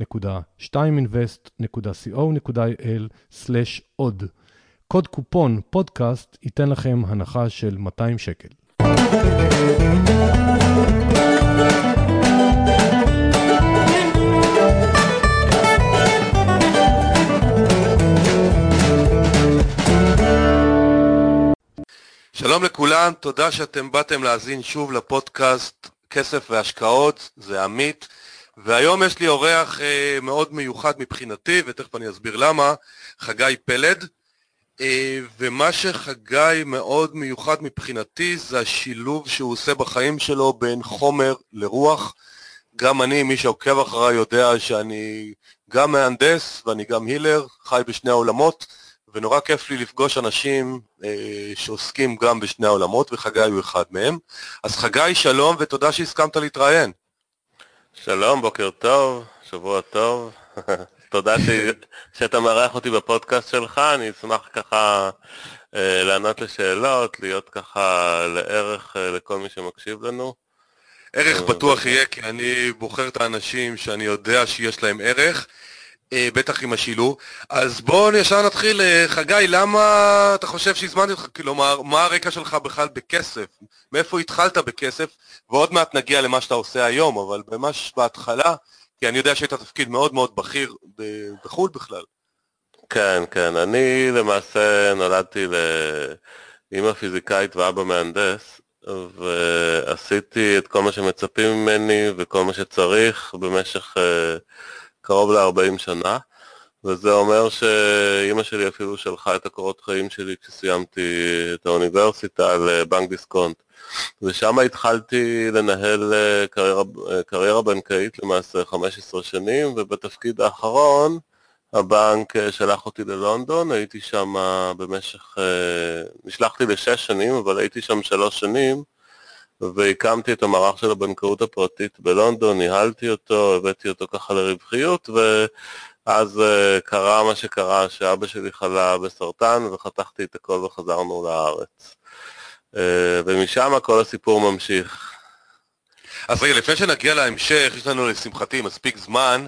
www.2invest.co.il/עוד. קוד קופון פודקאסט ייתן לכם הנחה של 200 שקל. שלום לכולם, תודה שאתם באתם להאזין שוב לפודקאסט כסף והשקעות, זה עמית, והיום יש לי אורח אה, מאוד מיוחד מבחינתי, ותכף אני אסביר למה, חגי פלד, אה, ומה שחגי מאוד מיוחד מבחינתי זה השילוב שהוא עושה בחיים שלו בין חומר לרוח. גם אני, מי שעוקב אחריי יודע שאני גם מהנדס ואני גם הילר, חי בשני העולמות. ונורא כיף לי לפגוש אנשים אה, שעוסקים גם בשני העולמות, וחגי הוא אחד מהם. אז חגי, שלום ותודה שהסכמת להתראיין. שלום, בוקר טוב, שבוע טוב. תודה ש... שאתה מארח אותי בפודקאסט שלך, אני אשמח ככה אה, לענות לשאלות, להיות ככה לערך אה, לכל מי שמקשיב לנו. ערך בטוח יהיה, כי אני בוחר את האנשים שאני יודע שיש להם ערך. אה, בטח עם השילוב. אז בואו ישר נתחיל. אה, חגי, למה אתה חושב שהזמנתי אותך? כלומר, מה הרקע שלך בכלל בכסף? מאיפה התחלת בכסף? ועוד מעט נגיע למה שאתה עושה היום, אבל ממש בהתחלה, כי אני יודע שהיית תפקיד מאוד מאוד בכיר בחו"ל בכלל. כן, כן. אני למעשה נולדתי לאימא פיזיקאית ואבא מהנדס, ועשיתי את כל מה שמצפים ממני וכל מה שצריך במשך... Uh, קרוב ל-40 שנה, וזה אומר שאימא שלי אפילו שלחה את הקורות חיים שלי כשסיימתי את האוניברסיטה לבנק דיסקונט. ושם התחלתי לנהל אה, קריירה, אה, קריירה בנקאית למעשה 15 שנים, ובתפקיד האחרון הבנק אה, שלח אותי ללונדון, הייתי שם במשך, נשלחתי לשש שנים, אבל הייתי שם שלוש שנים, והקמתי את המערך של הבנקאות הפרטית בלונדון, ניהלתי אותו, הבאתי אותו ככה לרווחיות, ואז uh, קרה מה שקרה, שאבא שלי חלה בסרטן, וחתכתי את הכל וחזרנו לארץ. Uh, ומשם כל הסיפור ממשיך. אז רגע, לפני שנגיע להמשך, יש לנו לשמחתי מספיק זמן.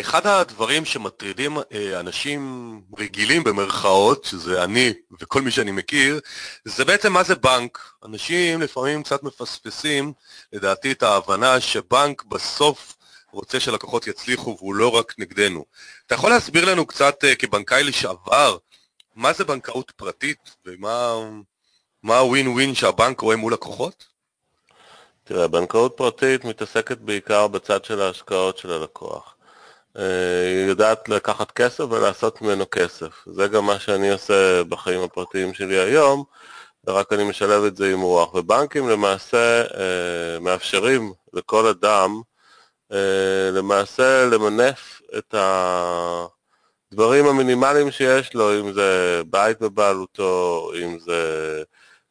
אחד הדברים שמטרידים אה, אנשים רגילים במרכאות, שזה אני וכל מי שאני מכיר, זה בעצם מה זה בנק. אנשים לפעמים קצת מפספסים, לדעתי, את ההבנה שבנק בסוף רוצה שלקוחות יצליחו והוא לא רק נגדנו. אתה יכול להסביר לנו קצת אה, כבנקאי לשעבר, מה זה בנקאות פרטית ומה הווין ווין שהבנק רואה מול לקוחות? תראה, בנקאות פרטית מתעסקת בעיקר בצד של ההשקעות של הלקוח. אה, יודעת לקחת כסף ולעשות ממנו כסף. זה גם מה שאני עושה בחיים הפרטיים שלי היום, ורק אני משלב את זה עם רוח. ובנקים למעשה אה, מאפשרים לכל אדם אה, למעשה למנף את הדברים המינימליים שיש לו, אם זה בית בבעלותו, אם זה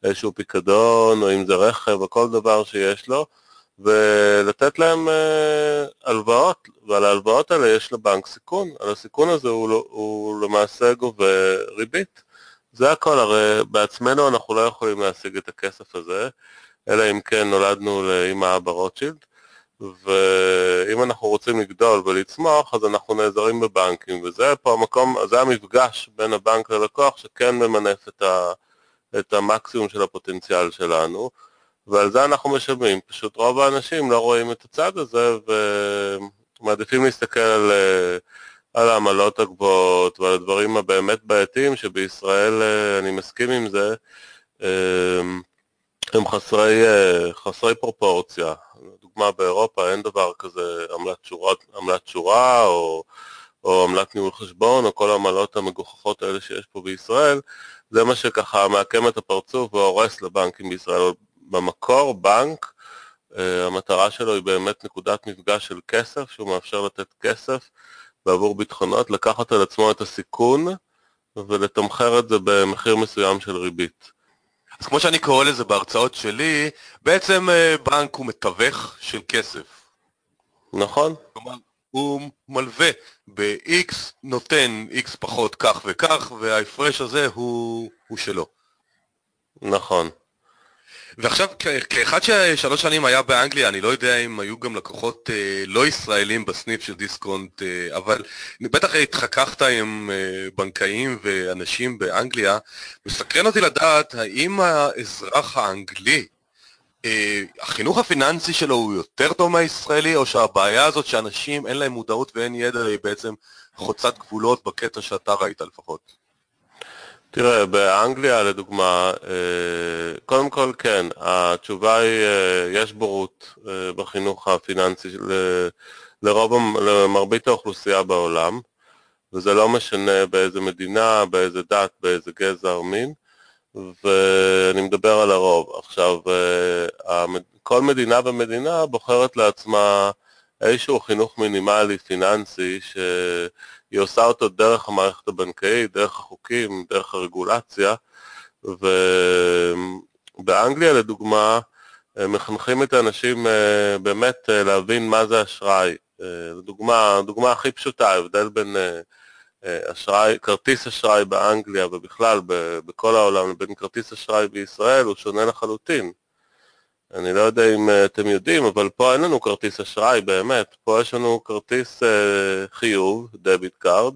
איזשהו פיקדון, או אם זה רכב, או כל דבר שיש לו. ולתת להם uh, הלוואות, ועל ההלוואות האלה יש לבנק סיכון, על הסיכון הזה הוא, לא, הוא למעשה גובה ריבית. זה הכל, הרי בעצמנו אנחנו לא יכולים להשיג את הכסף הזה, אלא אם כן נולדנו לאמא אבא רוטשילד, ואם אנחנו רוצים לגדול ולצמוח, אז אנחנו נעזרים בבנקים, וזה פה המקום, זה המפגש בין הבנק ללקוח שכן ממנף את, ה, את המקסימום של הפוטנציאל שלנו. ועל זה אנחנו משלמים. פשוט רוב האנשים לא רואים את הצד הזה ומעדיפים להסתכל על, על העמלות הגבוהות ועל הדברים הבאמת בעייתיים שבישראל, אני מסכים עם זה, הם חסרי, חסרי פרופורציה. לדוגמה באירופה אין דבר כזה עמלת שורה, עמלת שורה או, או עמלת ניהול חשבון או כל העמלות המגוחכות האלה שיש פה בישראל, זה מה שככה מעקם את הפרצוף והורס לבנקים בישראל. במקור בנק, אה, המטרה שלו היא באמת נקודת מפגש של כסף, שהוא מאפשר לתת כסף בעבור ביטחונות, לקחת על עצמו את הסיכון ולתמחר את זה במחיר מסוים של ריבית. אז כמו שאני קורא לזה בהרצאות שלי, בעצם אה, בנק הוא מתווך של כסף. נכון. כלומר, הוא מלווה ב-X, נותן X פחות כך וכך, וההפרש הזה הוא, הוא שלו. נכון. ועכשיו, כאחד ששלוש שנים היה באנגליה, אני לא יודע אם היו גם לקוחות אה, לא ישראלים בסניף של דיסקונט, אה, אבל בטח התחככת עם אה, בנקאים ואנשים באנגליה. מסקרן אותי לדעת, האם האזרח האנגלי, אה, החינוך הפיננסי שלו הוא יותר טוב מהישראלי, או שהבעיה הזאת שאנשים אין להם מודעות ואין ידע היא בעצם חוצת גבולות בקטע שאתה ראית לפחות? תראה, באנגליה לדוגמה, אה, קודם כל כן, התשובה היא, אה, יש בורות אה, בחינוך הפיננסי לרוב, למרבית האוכלוסייה בעולם, וזה לא משנה באיזה מדינה, באיזה דת, באיזה גזע או מין, ואני מדבר על הרוב. עכשיו, כל מדינה ומדינה בוחרת לעצמה איזשהו חינוך מינימלי פיננסי ש... היא עושה אותו דרך המערכת הבנקאית, דרך החוקים, דרך הרגולציה, ובאנגליה לדוגמה, מחנכים את האנשים אה, באמת אה, להבין מה זה אשראי. אה, לדוגמה, הדוגמה הכי פשוטה, ההבדל בין אשראי, כרטיס אשראי באנגליה ובכלל בכל העולם לבין כרטיס אשראי בישראל הוא שונה לחלוטין. אני לא יודע אם אתם יודעים, אבל פה אין לנו כרטיס אשראי באמת, פה יש לנו כרטיס אה, חיוב, debit card,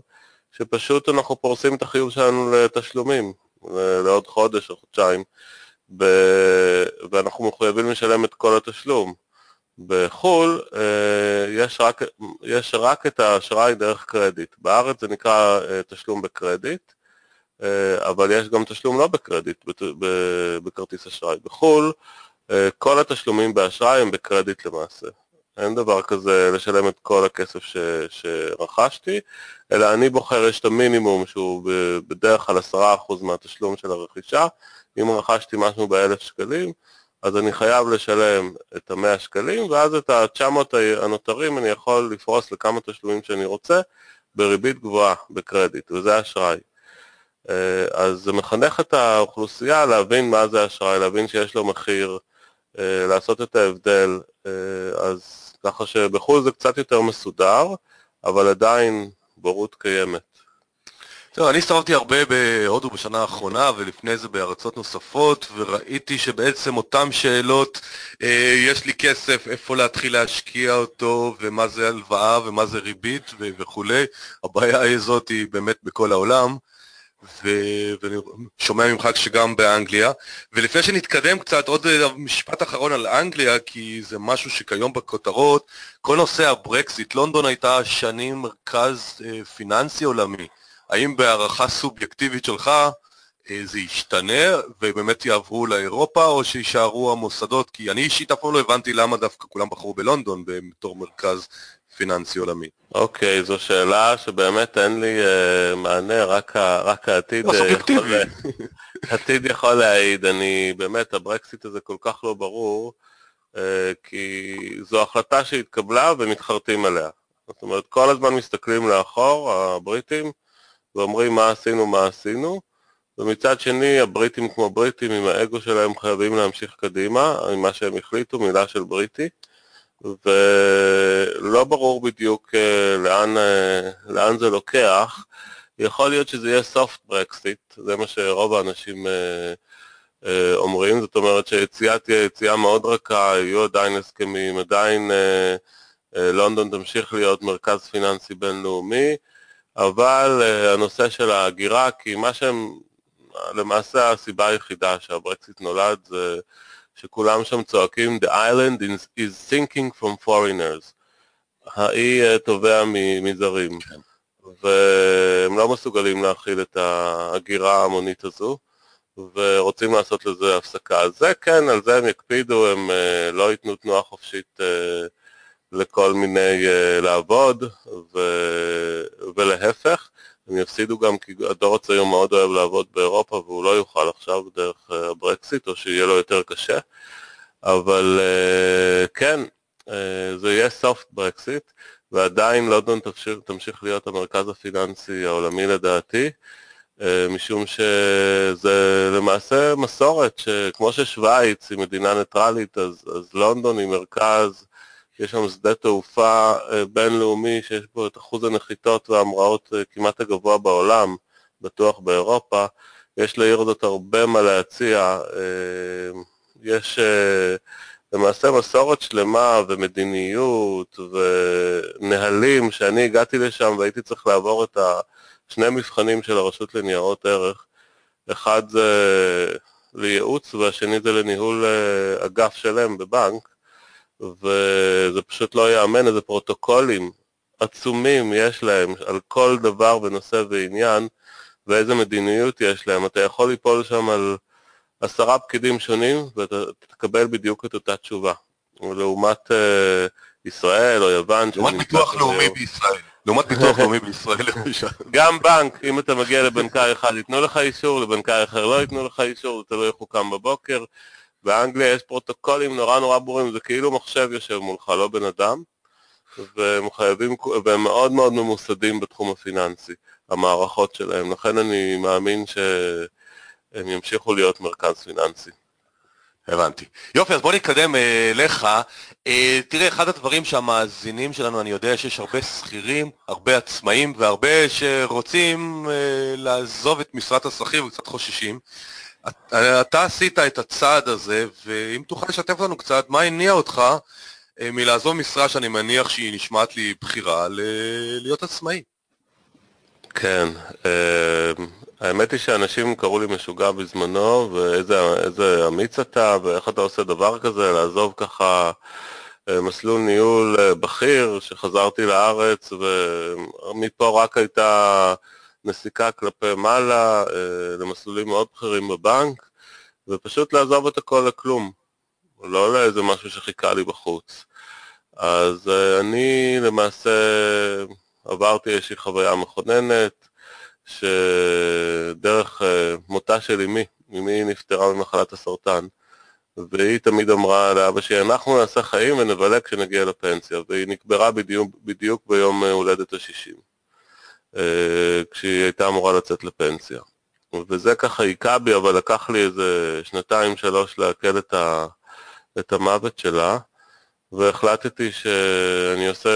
שפשוט אנחנו פורסים את החיוב שלנו לתשלומים, לעוד חודש או חודשיים, ב... ואנחנו מחויבים לשלם את כל התשלום. בחו"ל אה, יש רק, יש רק את האשראי דרך קרדיט. בארץ זה נקרא אה, תשלום בקרדיט, אה, אבל יש גם תשלום לא בקרדיט, בכרטיס אשראי. בחו"ל אה, כל התשלומים באשראי הם בקרדיט למעשה. אין דבר כזה לשלם את כל הכסף ש, שרכשתי, אלא אני בוחר, יש את המינימום שהוא בדרך כלל 10% מהתשלום של הרכישה. אם רכשתי משהו ב-1,000 שקלים, אז אני חייב לשלם את ה-100 שקלים, ואז את ה-900 הנותרים אני יכול לפרוס לכמה תשלומים שאני רוצה, בריבית גבוהה, בקרדיט, וזה אשראי. אה, אז זה מחנך את האוכלוסייה להבין מה זה אשראי, להבין שיש לו מחיר, אה, לעשות את ההבדל, אה, אז ככה שבחו"ל זה קצת יותר מסודר, אבל עדיין בורות קיימת. טוב, אני הסתובבתי הרבה בהודו בשנה האחרונה ולפני זה בארצות נוספות וראיתי שבעצם אותן שאלות, אה, יש לי כסף, איפה להתחיל להשקיע אותו ומה זה הלוואה ומה זה ריבית וכולי, הבעיה הזאת היא באמת בכל העולם. ואני שומע ממך שגם באנגליה. ולפני שנתקדם קצת, עוד משפט אחרון על אנגליה, כי זה משהו שכיום בכותרות, כל נושא הברקזיט, לונדון הייתה שנים מרכז אה, פיננסי עולמי. האם בהערכה סובייקטיבית שלך אה, זה ישתנה ובאמת יעברו לאירופה, או שיישארו המוסדות? כי אני אישית אף פעם לא הבנתי למה דווקא כולם בחרו בלונדון בתור מרכז פיננסי עולמי. אוקיי, זו שאלה שבאמת אין לי uh, מענה, רק, רק העתיד לא, יכול, העתיד יכול להעיד. אני, באמת, הברקסיט הזה כל כך לא ברור, uh, כי זו החלטה שהתקבלה ומתחרטים עליה. זאת אומרת, כל הזמן מסתכלים לאחור, הבריטים, ואומרים מה עשינו, מה עשינו, ומצד שני, הבריטים כמו בריטים, עם האגו שלהם חייבים להמשיך קדימה, עם מה שהם החליטו, מילה של בריטי. ולא ברור בדיוק אה, לאן, אה, לאן זה לוקח. יכול להיות שזה יהיה soft brexit, זה מה שרוב האנשים אה, אומרים, זאת אומרת שהיציאה תהיה יציאה מאוד רכה, יהיו עדיין הסכמים, עדיין לונדון תמשיך להיות מרכז פיננסי בינלאומי, אבל הנושא של ההגירה, כי מה שהם, למעשה הסיבה היחידה שהברקסיט נולד זה שכולם שם צועקים The island is, is sinking from foreigners. האי תובע מזרים. כן. והם לא מסוגלים להכיל את ההגירה ההמונית הזו, ורוצים לעשות לזה הפסקה. אז זה כן, על זה הם יקפידו, הם uh, לא ייתנו תנועה חופשית uh, לכל מיני לעבוד, ו... ולהפך. הם יפסידו גם כי הדור הצעיר מאוד אוהב לעבוד באירופה והוא לא יוכל עכשיו דרך הברקסיט או שיהיה לו יותר קשה. אבל כן, זה יהיה סופט ברקסיט ועדיין לונדון תמשיך, תמשיך להיות המרכז הפיננסי העולמי לדעתי. משום שזה למעשה מסורת שכמו ששוויץ היא מדינה ניטרלית אז, אז לונדון היא מרכז יש שם שדה תעופה אה, בינלאומי שיש בו את אחוז הנחיתות וההמראות אה, כמעט הגבוה בעולם, בטוח באירופה. יש לעיר הזאת הרבה מה להציע. אה, יש למעשה מסורת שלמה ומדיניות ונהלים שאני הגעתי לשם והייתי צריך לעבור את שני מבחנים של הרשות לניירות ערך. אחד זה לייעוץ והשני זה לניהול אגף שלם בבנק. וזה פשוט לא ייאמן איזה פרוטוקולים עצומים יש להם על כל דבר ונושא ועניין ואיזה מדיניות יש להם. אתה יכול ליפול שם על עשרה פקידים שונים ואתה תקבל בדיוק את אותה תשובה. לעומת אה, ישראל או יוון. לעומת ביטוח לאומי בישראל. לעומת ביטוח לאומי בישראל למשל. גם בנק, אם אתה מגיע לבנקאי אחד ייתנו לך אישור, לבנקאי אחר לא ייתנו לך אישור, תלוי איך הוא קם בבוקר. באנגליה יש פרוטוקולים נורא נורא ברורים, זה כאילו מחשב יושב מולך, לא בן אדם, והם חייבים, והם מאוד מאוד ממוסדים בתחום הפיננסי, המערכות שלהם, לכן אני מאמין שהם ימשיכו להיות מרכז פיננסי. הבנתי. יופי, אז בוא נתקדם אה, אליך. אה, תראה, אחד הדברים שהמאזינים שלנו, אני יודע שיש הרבה שכירים, הרבה עצמאים והרבה שרוצים אה, לעזוב את משרת השכיר וקצת חוששים. אתה עשית את הצעד הזה, ואם תוכל לשתף לנו קצת, מה הניע אותך אה, מלעזוב משרה שאני מניח שהיא נשמעת לי בחירה, להיות עצמאי? כן, אה, האמת היא שאנשים קראו לי משוגע בזמנו, ואיזה אמיץ אתה, ואיך אתה עושה דבר כזה, לעזוב ככה אה, מסלול ניהול בכיר, שחזרתי לארץ, ומפה רק הייתה... נסיקה כלפי מעלה אה, למסלולים מאוד בכירים בבנק, ופשוט לעזוב את הכל לכלום, לא לאיזה משהו שחיכה לי בחוץ. אז אה, אני למעשה עברתי איזושהי חוויה מכוננת, שדרך אה, מותה של אמי, אמי נפטרה ממחלת הסרטן, והיא תמיד אמרה לאבא שלי, אנחנו נעשה חיים ונבלה כשנגיע לפנסיה, והיא נקברה בדיוק, בדיוק ביום הולדת ה-60. כשהיא הייתה אמורה לצאת לפנסיה. וזה ככה היכה בי, אבל לקח לי איזה שנתיים שלוש לעכל את, ה, את המוות שלה, והחלטתי שאני עושה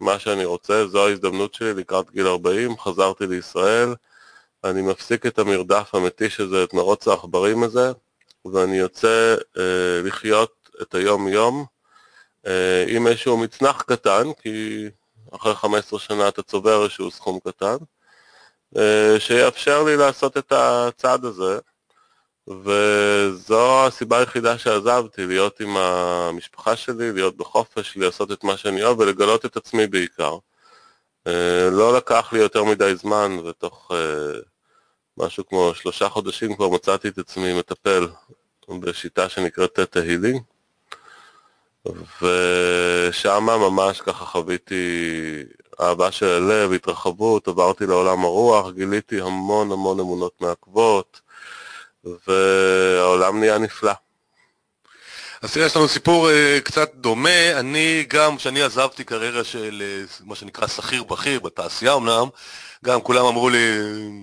מה שאני רוצה, זו ההזדמנות שלי לקראת גיל 40, חזרתי לישראל, אני מפסיק את המרדף המתיש הזה, את מרוץ העכברים הזה, ואני יוצא אה, לחיות את היום-יום אה, עם איזשהו מצנח קטן, כי אחרי 15 שנה אתה צובר איזשהו סכום קטן, שיאפשר לי לעשות את הצעד הזה, וזו הסיבה היחידה שעזבתי, להיות עם המשפחה שלי, להיות בחופש, לעשות את מה שאני אוהב ולגלות את עצמי בעיקר. אה, לא לקח לי יותר מדי זמן, ותוך אה, משהו כמו שלושה חודשים כבר מצאתי את עצמי מטפל בשיטה שנקראת תטא הילינג. ושם ממש ככה חוויתי אהבה של הלב, התרחבות, עברתי לעולם הרוח, גיליתי המון המון אמונות מעכבות, והעולם נהיה נפלא. אז תראה, יש לנו סיפור uh, קצת דומה. אני גם, כשאני עזבתי קריירה של uh, מה שנקרא שכיר בכיר, בתעשייה אמנם, גם כולם אמרו לי,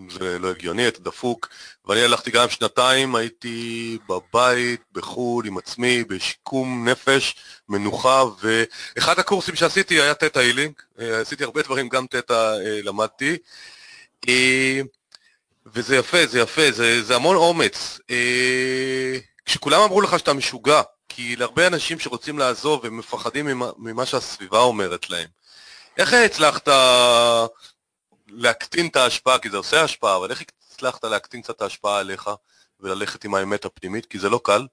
זה לא הגיוני, אתה דפוק, ואני הלכתי גם שנתיים, הייתי בבית, בחו"ל, עם עצמי, בשיקום נפש, מנוחה, ואחד הקורסים שעשיתי היה תטא הילינג, אה, עשיתי הרבה דברים, גם תטא אה, למדתי, אה, וזה יפה, זה יפה, זה, זה המון אומץ. כשכולם אמרו לך שאתה משוגע, כי להרבה אנשים שרוצים לעזוב, הם מפחדים ממה, ממה שהסביבה אומרת להם. איך הצלחת להקטין את ההשפעה, כי זה עושה השפעה, אבל איך הצלחת להקטין קצת את ההשפעה עליך וללכת עם האמת הפנימית, כי זה לא קל?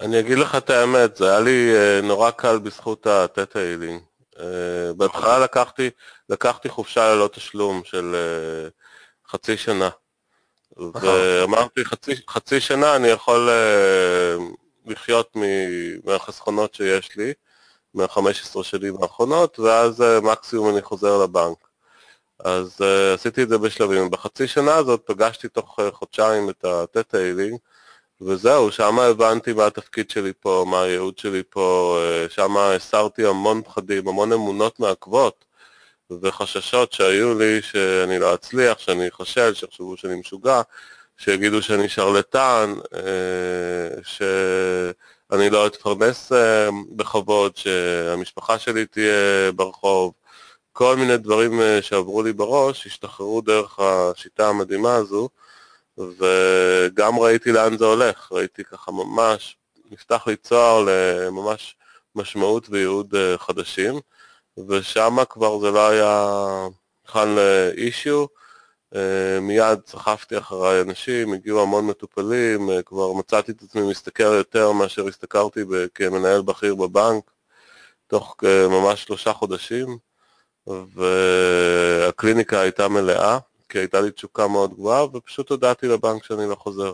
אני אגיד לך את האמת, זה היה לי אה, נורא קל בזכות התטא הילינג. אה, בהתחלה לקחתי, לקחתי חופשה ללא תשלום של אה, חצי שנה. ואמרתי, חצי, חצי שנה אני יכול לחיות מהחסכונות שיש לי, מה-15 שנים האחרונות, ואז מקסימום אני חוזר לבנק. אז עשיתי את זה בשלבים. בחצי שנה הזאת פגשתי תוך חודשיים את הטטאילינג, וזהו, שם הבנתי מה התפקיד שלי פה, מה הייעוד שלי פה, אה, שם הסרתי המון פחדים, המון אמונות מעכבות וחששות שהיו לי שאני לא אצליח, שאני אחשל, שיחשבו שאני משוגע, שיגידו שאני שרלטן, אה, שאני לא אתפרנס אה, בכבוד, שהמשפחה שלי תהיה ברחוב. כל מיני דברים שעברו לי בראש השתחררו דרך השיטה המדהימה הזו, וגם ראיתי לאן זה הולך, ראיתי ככה ממש, נפתח לי צוהר לממש משמעות וייעוד אה, חדשים, ושם כבר זה לא היה בכלל אישיו, אה, מיד סחפתי אחריי אנשים, הגיעו המון מטופלים, אה, כבר מצאתי את עצמי משתכר יותר מאשר השתכרתי כמנהל בכיר בבנק, תוך ממש שלושה חודשים, והקליניקה הייתה מלאה. כי הייתה לי תשוקה מאוד גבוהה, ופשוט הודעתי לבנק שאני לא חוזר.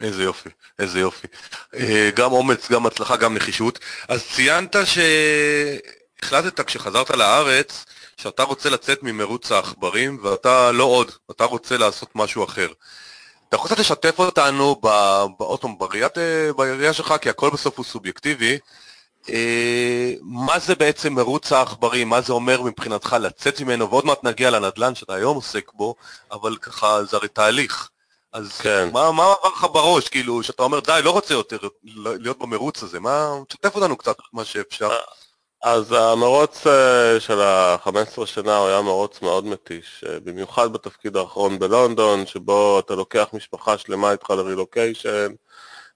איזה יופי, איזה יופי. אה, גם אומץ, גם הצלחה, גם נחישות. אז ציינת שהחלטת כשחזרת לארץ, שאתה רוצה לצאת ממרוץ העכברים, ואתה לא עוד, אתה רוצה לעשות משהו אחר. אתה יכול לשתף אותנו באוטום, בראייה שלך, כי הכל בסוף הוא סובייקטיבי, אה, מה זה בעצם מרוץ העכברים, מה זה אומר מבחינתך לצאת ממנו, ועוד מעט נגיע לנדל"ן שאתה היום עוסק בו, אבל ככה זה הרי תהליך. אז כן. מה, מה עבר לך בראש, כאילו, שאתה אומר, די, לא רוצה יותר להיות במרוץ הזה, מה, תשתף אותנו קצת מה שאפשר. אה, אז המרוץ אה, של ה-15 שנה הוא היה מרוץ מאוד מתיש, במיוחד בתפקיד האחרון בלונדון, שבו אתה לוקח משפחה שלמה איתך לרילוקיישן,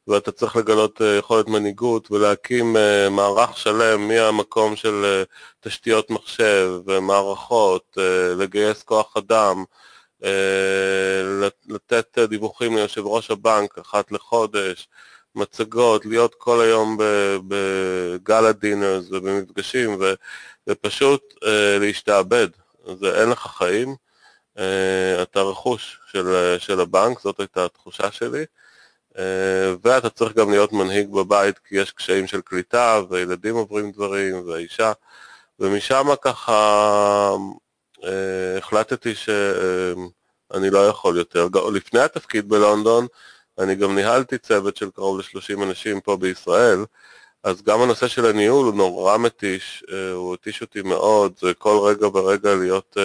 ואתה צריך לגלות אה, יכולת מנהיגות ולהקים אה, מערך שלם מהמקום של אה, תשתיות מחשב ומערכות, לגייס כוח אדם, לתת דיווחים ליושב ראש הבנק אחת לחודש, מצגות, להיות כל היום בגאלה דינרס ובמפגשים ופשוט להשתעבד, זה אין לך חיים, אתה רכוש של, של הבנק, זאת הייתה התחושה שלי. אה, ואתה צריך גם להיות מנהיג בבית כי יש קשיים של קליטה וילדים עוברים דברים והאישה. ומשם ככה אה, החלטתי שאני לא יכול יותר. לפני התפקיד בלונדון אני גם ניהלתי צוות של קרוב ל-30 אנשים פה בישראל. אז גם הנושא של הניהול הוא נורא מתיש, אה, הוא התיש אותי מאוד, זה כל רגע ורגע להיות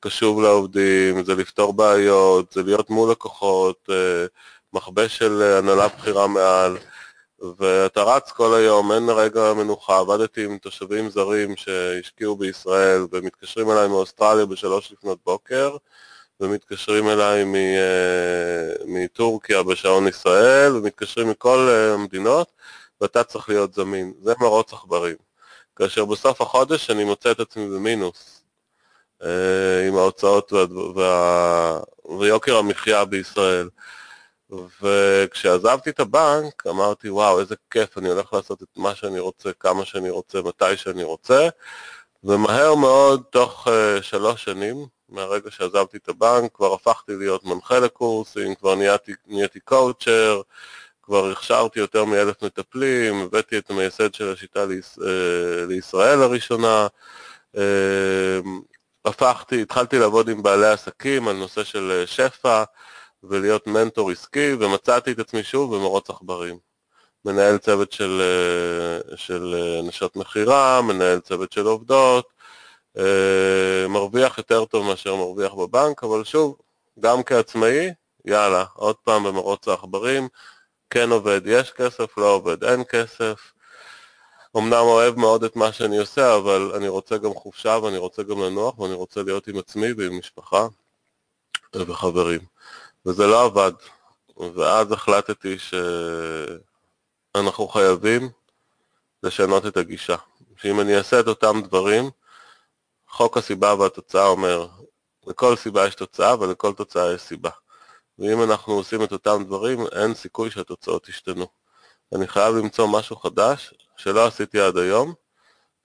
קשוב לעובדים, זה לפתור בעיות, זה להיות מול לקוחות, מכבש של אה, הנהלה בכירה מעל, ואתה רץ כל היום, אין רגע מנוחה, עבדתי עם תושבים זרים שהשקיעו בישראל ומתקשרים אליי מאוסטרליה בשלוש לפנות בוקר, ומתקשרים אליי אה, מטורקיה בשעון ישראל, ומתקשרים מכל אה, המדינות, ואתה צריך להיות זמין. זה מרוץ עכברים. כאשר בסוף החודש אני מוצא את עצמי במינוס, עם ההוצאות וה... וה... ויוקר המחיה בישראל. וכשעזבתי את הבנק אמרתי וואו איזה כיף אני הולך לעשות את מה שאני רוצה, כמה שאני רוצה, מתי שאני רוצה. ומהר מאוד תוך uh, שלוש שנים מהרגע שעזבתי את הבנק כבר הפכתי להיות מנחה לקורסים, כבר נהייתי, נהייתי קואוצ'ר, כבר הכשרתי יותר מאלף מטפלים, הבאתי את המייסד של השיטה ליש, uh, לישראל הראשונה, uh, הפכתי, התחלתי לעבוד עם בעלי עסקים על נושא של שפע, ולהיות מנטור עסקי, ומצאתי את עצמי שוב במרוץ עכברים. מנהל צוות של, אה, של אה, נשות מכירה, מנהל צוות של עובדות, אה, מרוויח יותר טוב מאשר מרוויח בבנק, אבל שוב, גם כעצמאי, יאללה, עוד פעם במרוץ העכברים, כן עובד, יש כסף, לא עובד, אין כסף. אמנם אוהב מאוד את מה שאני עושה, אבל אני רוצה גם חופשה ואני רוצה גם לנוח ואני רוצה להיות עם עצמי ועם משפחה וחברים. וזה לא עבד. ואז החלטתי שאנחנו חייבים לשנות את הגישה. שאם אני אעשה את אותם דברים, חוק הסיבה והתוצאה אומר, לכל סיבה יש תוצאה ולכל תוצאה יש סיבה. ואם אנחנו עושים את אותם דברים, אין סיכוי שהתוצאות ישתנו. אני חייב למצוא משהו חדש שלא עשיתי עד היום,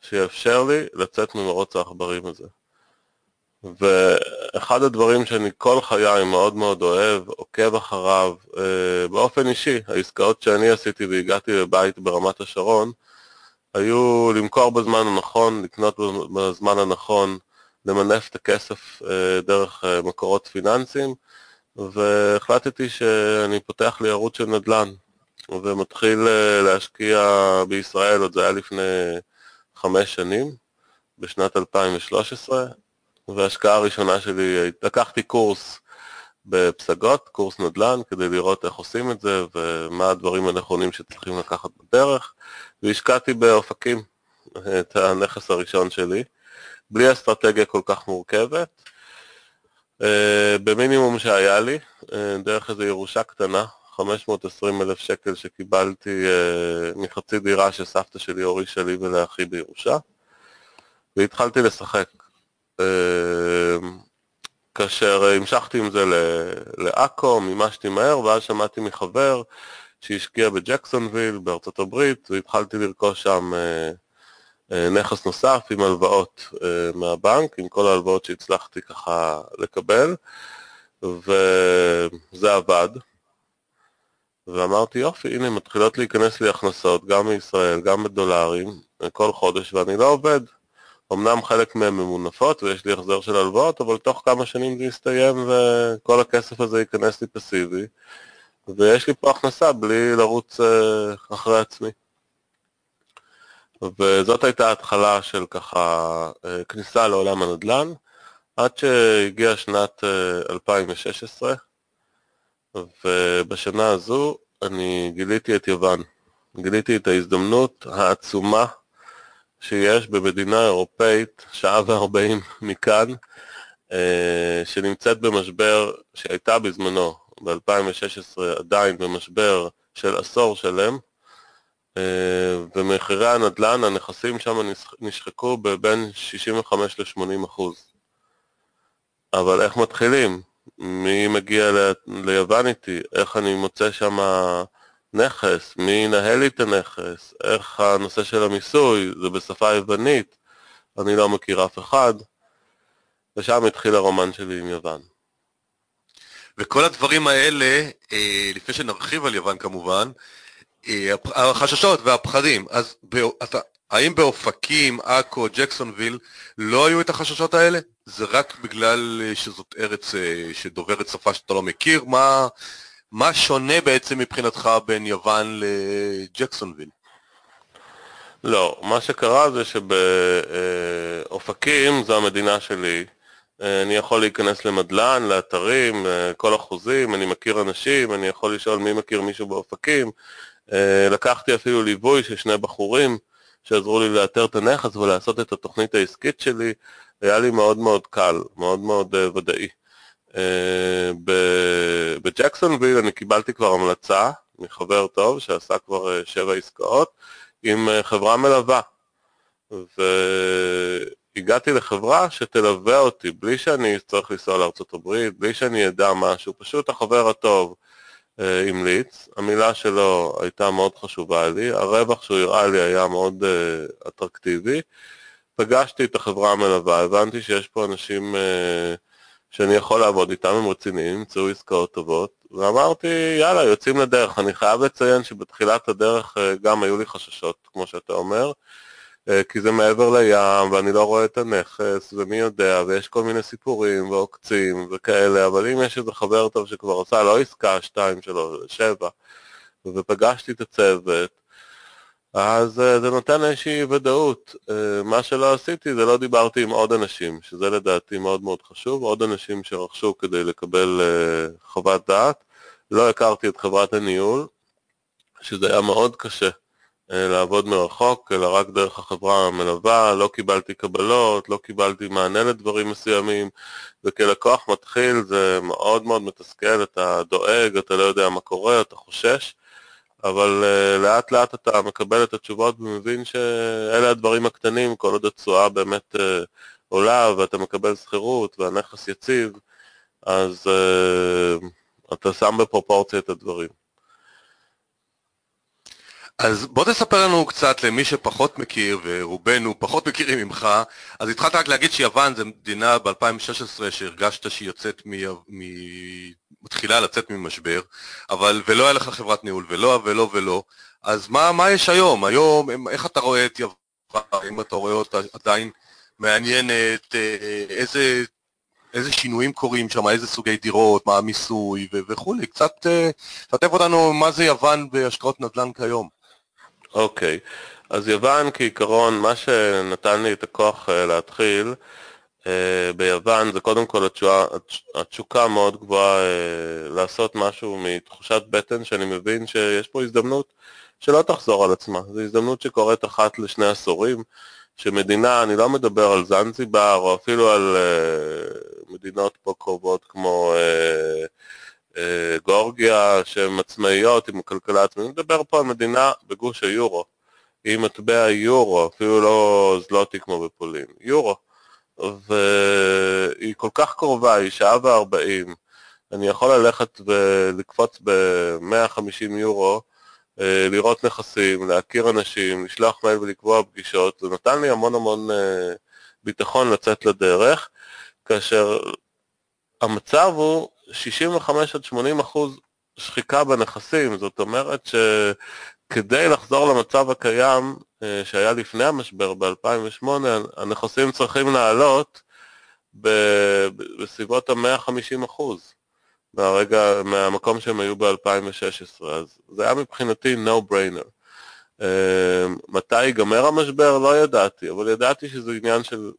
שיאפשר לי לצאת ממרוץ העכברים הזה. ואחד הדברים שאני כל חיי מאוד מאוד אוהב, עוקב אחריו אה, באופן אישי, העסקאות שאני עשיתי והגעתי לבית ברמת השרון, היו למכור בזמן הנכון, לקנות בזמן הנכון, למנף את הכסף אה, דרך אה, מקורות פיננסיים, והחלטתי שאני פותח לי ערוץ של נדל"ן, ומתחיל להשקיע בישראל, עוד זה היה לפני חמש שנים, בשנת 2013, וההשקעה הראשונה שלי, לקחתי קורס בפסגות, קורס נדל"ן, כדי לראות איך עושים את זה ומה הדברים הנכונים שצריכים לקחת בדרך, והשקעתי באופקים את הנכס הראשון שלי, בלי אסטרטגיה כל כך מורכבת, אה, במינימום שהיה לי, אה, דרך איזו ירושה קטנה, 520 אלף שקל שקיבלתי אה, מחצי דירה שסבתא שלי הורישה לי ולאחי בירושה, והתחלתי לשחק. אמ, כאשר המשכתי עם זה לעכו, מימשתי מהר, ואז שמעתי מחבר שהשקיע בג'קסונוויל בארצות הברית, והתחלתי לרכוש שם אה, אה, נכס נוסף עם הלוואות אה, מהבנק, עם כל ההלוואות שהצלחתי ככה לקבל, וזה עבד. ואמרתי, יופי, הנה מתחילות להיכנס לי הכנסות, גם מישראל, גם בדולרים, כל חודש, ואני לא עובד. אמנם חלק מהן ממונפות ויש לי החזר של הלוואות, אבל תוך כמה שנים זה יסתיים וכל הכסף הזה ייכנס לי פסיבי, ויש לי פה הכנסה בלי לרוץ אה, אחרי עצמי. וזאת הייתה ההתחלה של ככה אה, כניסה לעולם הנדל"ן, עד שהגיעה שנת 2016, אה, ובשנה הזו אני גיליתי את יוון. גיליתי את ההזדמנות העצומה שיש במדינה אירופאית, שעה וארבעים מכאן, אה, שנמצאת במשבר, שהייתה בזמנו, ב-2016 עדיין במשבר של עשור שלם, אה, ומחירי הנדל"ן, הנכסים שם נשחקו בבין 65 ל-80 אחוז. אבל איך מתחילים? מי מגיע ליוון איתי? איך אני מוצא שם נכס, מי ינהל לי את הנכס, איך הנושא של המיסוי, זה בשפה יוונית, אני לא מכיר אף אחד, ושם התחיל הרומן שלי עם יוון. וכל הדברים האלה, אה, לפני שנרחיב על יוון כמובן, אה, החששות והפחדים, אז אתה, האם באופקים, עכו, ג'קסונוויל, לא היו את החששות האלה? זה רק בגלל אה, שזאת ארץ שדוברת שפה שאתה לא מכיר? מה, מה שונה בעצם מבחינתך בין יוון לג'קסונוויל? לא, מה שקרה זה שבאופקים זו המדינה שלי. אני יכול להיכנס למדלן, לאתרים, כל החוזים, אני מכיר אנשים, אני יכול לשאול מי מכיר מישהו באופקים. לקחתי אפילו ליווי של שני בחורים שעזרו לי לאתר את הנכס ולעשות את התוכנית העסקית שלי. היה לי מאוד מאוד קל, מאוד מאוד ודאי. אה, בג'קסונוויל אני קיבלתי כבר המלצה מחבר טוב שעשה כבר אה, שבע עסקאות עם אה, חברה מלווה. והגעתי לחברה שתלווה אותי בלי שאני אצטרך לנסוע לארה"ב, בלי שאני אדע משהו, פשוט החבר הטוב המליץ, המילה שלו הייתה מאוד חשובה לי, הרווח שהוא הראה לי היה מאוד אטרקטיבי, פגשתי את החברה המלווה, הבנתי שיש פה אנשים שאני יכול לעבוד איתם, הם רציניים, ימצאו עסקאות טובות, ואמרתי, יאללה, יוצאים לדרך. אני חייב לציין שבתחילת הדרך אה, גם היו לי חששות, כמו שאתה אומר, אה, כי זה מעבר לים, ואני לא רואה את הנכס, ומי יודע, ויש כל מיני סיפורים ועוקצים וכאלה, אבל אם יש איזה חבר טוב שכבר עשה לא עסקה, שתיים, שלוש, שבע, ופגשתי את הצוות, אז אה, זה נותן איזושהי ודאות. אה, מה שלא עשיתי זה לא דיברתי עם עוד אנשים, שזה לדעתי מאוד מאוד חשוב, עוד אנשים שרכשו כדי לקבל אה, חוות דעת. לא הכרתי את חברת הניהול, שזה היה מאוד קשה לעבוד מרחוק, אלא רק דרך החברה המלווה, לא קיבלתי קבלות, לא קיבלתי מענה לדברים מסוימים, וכלקוח מתחיל זה מאוד מאוד מתסכל, אתה דואג, אתה לא יודע מה קורה, אתה חושש. אבל uh, לאט לאט אתה מקבל את התשובות ומבין שאלה הדברים הקטנים, כל עוד התשואה באמת uh, עולה ואתה מקבל שכירות והנכס יציב, אז uh, אתה שם בפרופורציה את הדברים. אז בוא תספר לנו קצת למי שפחות מכיר, ורובנו פחות מכירים ממך, אז התחלת רק להגיד שיוון זה מדינה ב-2016 שהרגשת שהיא יוצאת מ... מ... מתחילה לצאת ממשבר, אבל ולא היה לך חברת ניהול, ולא ולא ולא, אז מה, מה יש היום? היום, איך אתה רואה את יוון, אם אתה רואה אותה עדיין מעניינת, אה, איזה, איזה שינויים קורים שם, איזה סוגי דירות, מה המיסוי? וכולי, קצת תשתף אותנו מה זה יוון בהשקעות נדל"ן כיום. אוקיי, okay. אז יוון כעיקרון, מה שנתן לי את הכוח uh, להתחיל uh, ביוון זה קודם כל התשוקה, התשוקה מאוד גבוהה uh, לעשות משהו מתחושת בטן שאני מבין שיש פה הזדמנות שלא תחזור על עצמה, זו הזדמנות שקורית אחת לשני עשורים, שמדינה, אני לא מדבר על זנזיבר או אפילו על מדינות פה קרובות כמו אה, גאורגיה שהן עצמאיות עם כלכלה עצמאית, אני מדבר פה על מדינה בגוש היורו, עם מטבע יורו, אפילו לא זלוטי כמו בפולין, יורו, והיא כל כך קרובה, היא שעה וארבעים, אני יכול ללכת ולקפוץ ב-150 יורו, אה, לראות נכסים, להכיר אנשים, לשלוח מייל ולקבוע פגישות, זה נתן לי המון המון אה, ביטחון לצאת לדרך, כאשר המצב הוא 65 עד 80 אחוז שחיקה בנכסים, זאת אומרת שכדי לחזור למצב הקיים אה, שהיה לפני המשבר ב-2008, הנכסים צריכים לעלות בסביבות ה-150 אחוז מהרגע, מהמקום שהם היו ב-2016, אז זה היה מבחינתי no brainer. אה, מתי ייגמר המשבר? לא ידעתי, אבל ידעתי שזה עניין של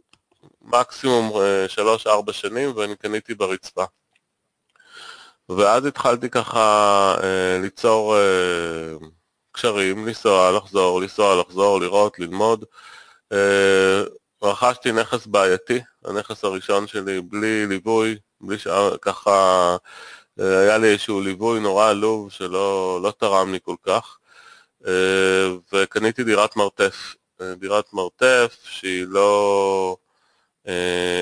מקסימום 3-4 אה, שנים ואני קניתי ברצפה. ואז התחלתי ככה אה, ליצור אה, קשרים, לנסוע, לחזור, לנסוע, לחזור, לראות, ללמוד. אה, רכשתי נכס בעייתי, הנכס הראשון שלי בלי ליווי, בלי ש... ככה היה לי איזשהו ליווי נורא עלוב שלא לא תרם לי כל כך, וקניתי דירת מרתף. דירת מרתף שהיא לא...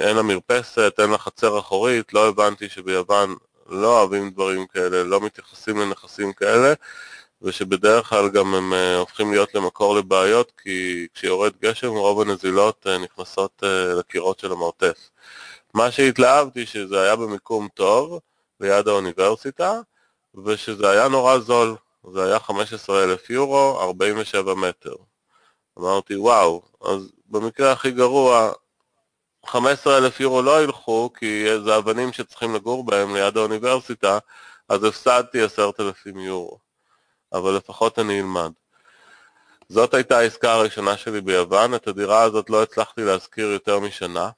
אין לה מרפסת, אין לה חצר אחורית, לא הבנתי שביוון לא אוהבים דברים כאלה, לא מתייחסים לנכסים כאלה, ושבדרך כלל גם הם uh, הופכים להיות למקור לבעיות, כי כשיורד גשם רוב הנזילות uh, נכנסות uh, לקירות של המרתף. מה שהתלהבתי שזה היה במיקום טוב, ליד האוניברסיטה, ושזה היה נורא זול, זה היה 15,000 יורו, 47 מטר. אמרתי, וואו, אז במקרה הכי גרוע, 15,000 יורו לא ילכו, כי זה אבנים שצריכים לגור בהם ליד האוניברסיטה, אז הפסדתי 10,000 יורו. אבל לפחות אני אלמד. זאת הייתה העסקה הראשונה שלי ביוון, את הדירה הזאת לא הצלחתי להשכיר יותר משנה,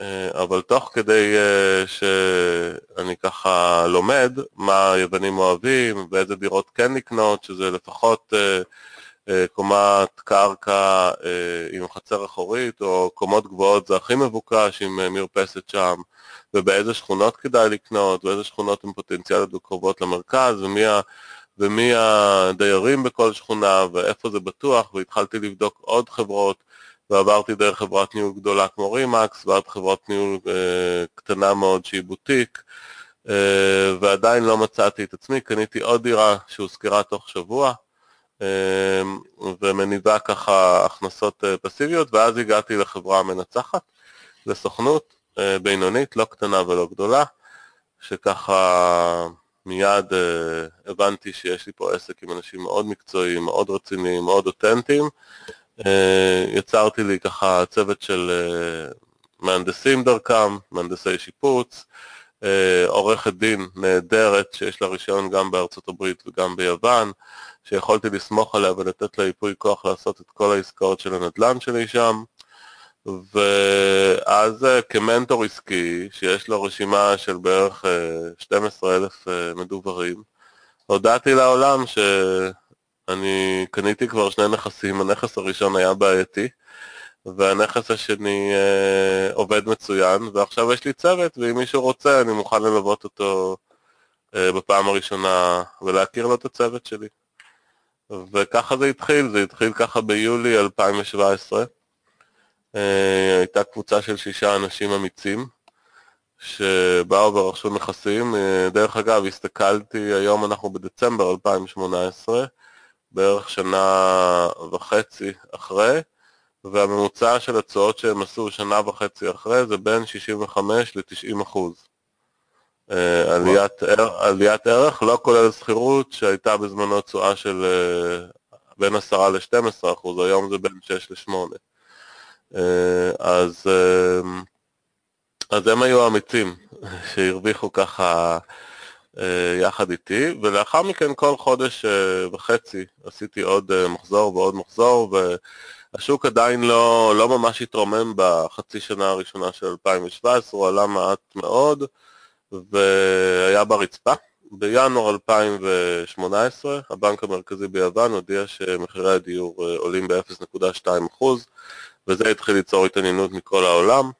אה, אבל תוך כדי אה, שאני ככה לומד מה היוונים אוהבים, ואיזה דירות כן לקנות, שזה לפחות אה, קומת קרקע אה, עם חצר אחורית, או קומות גבוהות זה הכי מבוקש עם אה, מרפסת שם, ובאיזה שכונות כדאי לקנות, ואיזה שכונות הן פוטנציאליות וקרובות למרכז, ומי, ה, ומי הדיירים בכל שכונה, ואיפה זה בטוח, והתחלתי לבדוק עוד חברות, ועברתי דרך חברת ניהול גדולה כמו רימקס, ועד חברת ניהול אה, קטנה מאוד שהיא בוטיק, אה, ועדיין לא מצאתי את עצמי, קניתי עוד דירה שהושכרה תוך שבוע, ומניבה ככה הכנסות אה, פסיביות, ואז הגעתי לחברה המנצחת, לסוכנות אה, בינונית, לא קטנה ולא גדולה, שככה מיד אה, הבנתי שיש לי פה עסק עם אנשים מאוד מקצועיים, מאוד רציניים, מאוד אותנטיים. יצרתי לי ככה צוות של מהנדסים דרכם, מהנדסי שיפוץ, עורכת דין נהדרת שיש לה רישיון גם בארצות הברית וגם ביוון, שיכולתי לסמוך עליה ולתת לה ייפוי כוח לעשות את כל העסקאות של הנדל"ן שלי שם. ואז אה, כמנטור עסקי, שיש לו רשימה של בערך 12,000 אה, אה, מדוברים, הודעתי לעולם שאני קניתי כבר שני נכסים, הנכס הראשון היה בעייתי, והנכס השני עובד מצוין, ועכשיו יש לי צוות, ואם מישהו רוצה אני מוכן ללוות אותו בפעם הראשונה ולהכיר לו את הצוות שלי. וככה זה התחיל, זה התחיל ככה ביולי 2017. אה, הייתה קבוצה של שישה אנשים אמיצים שבאו ורכשו נכסים. אה, דרך אגב, הסתכלתי, היום אנחנו בדצמבר 2018, בערך שנה וחצי אחרי, והממוצע של התשואות שהם עשו שנה וחצי אחרי זה בין 65 ל-90 אחוז. אה, עליית, עליית ערך, לא כולל שכירות, שהייתה בזמנו תשואה של אה, בין 10 ל-12 אחוז, היום זה בין 6 ל-8. אה, אז, אז הם היו האמיצים שהרוויחו ככה יחד איתי, ולאחר מכן כל חודש וחצי עשיתי עוד מחזור ועוד מחזור, והשוק עדיין לא, לא ממש התרומם בחצי שנה הראשונה של 2017, הוא עלה מעט מאוד. והיה ברצפה. בינואר 2018 הבנק המרכזי ביוון הודיע שמחירי הדיור אה, עולים ב-0.2% וזה התחיל ליצור התעניינות מכל העולם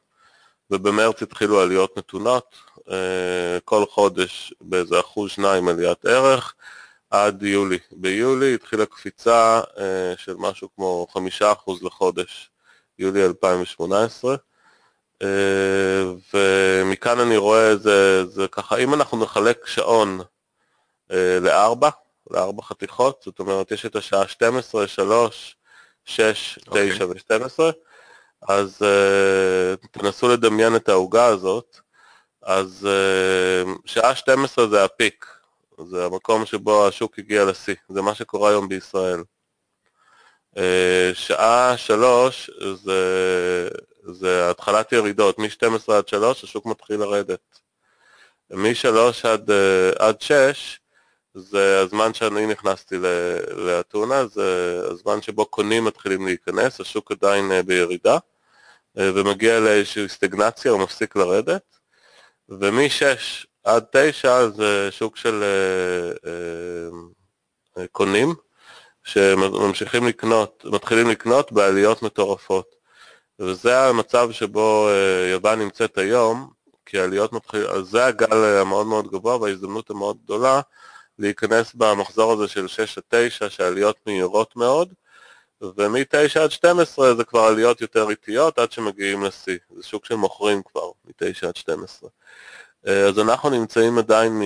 ובמרץ התחילו עליות נתונות, אה, כל חודש באיזה אחוז שניים עליית ערך עד יולי. ביולי התחילה קפיצה אה, של משהו כמו חמישה אחוז לחודש, יולי 2018 אה, ומכאן אני רואה זה, זה ככה, אם אנחנו נחלק שעון אה, לארבע, לארבע חתיכות, זאת אומרת יש את השעה 12, 3, 6, 9 ו-12, אז uh, תנסו לדמיין את העוגה הזאת, אז uh, שעה 12 זה הפיק, זה המקום שבו השוק הגיע לשיא, זה מה שקורה היום בישראל. Uh, שעה 3 זה זה התחלת ירידות, מ-12 עד 3 השוק מתחיל לרדת. מ-3 עד, אה, עד 6 זה הזמן שאני נכנסתי לאתונה, זה הזמן שבו קונים מתחילים להיכנס, השוק עדיין אה, בירידה, אה, ומגיע לאיזושהי סטגנציה, הוא מפסיק לרדת, ומ-6 עד 9 זה שוק של קונים, שממשיכים לקנות, מתחילים לקנות בעליות מטורפות. וזה המצב שבו אה, יוון נמצאת היום, כי העליות מתחילות, זה הגל המאוד מאוד גבוה וההזדמנות המאוד גדולה להיכנס במחזור הזה של 6 עד 9, שהעליות מהירות מאוד, ומ-9 עד 12 זה כבר עליות יותר איטיות עד שמגיעים לשיא, זה שוק של מוכרים כבר, מ-9 עד 12. אה, אז אנחנו נמצאים עדיין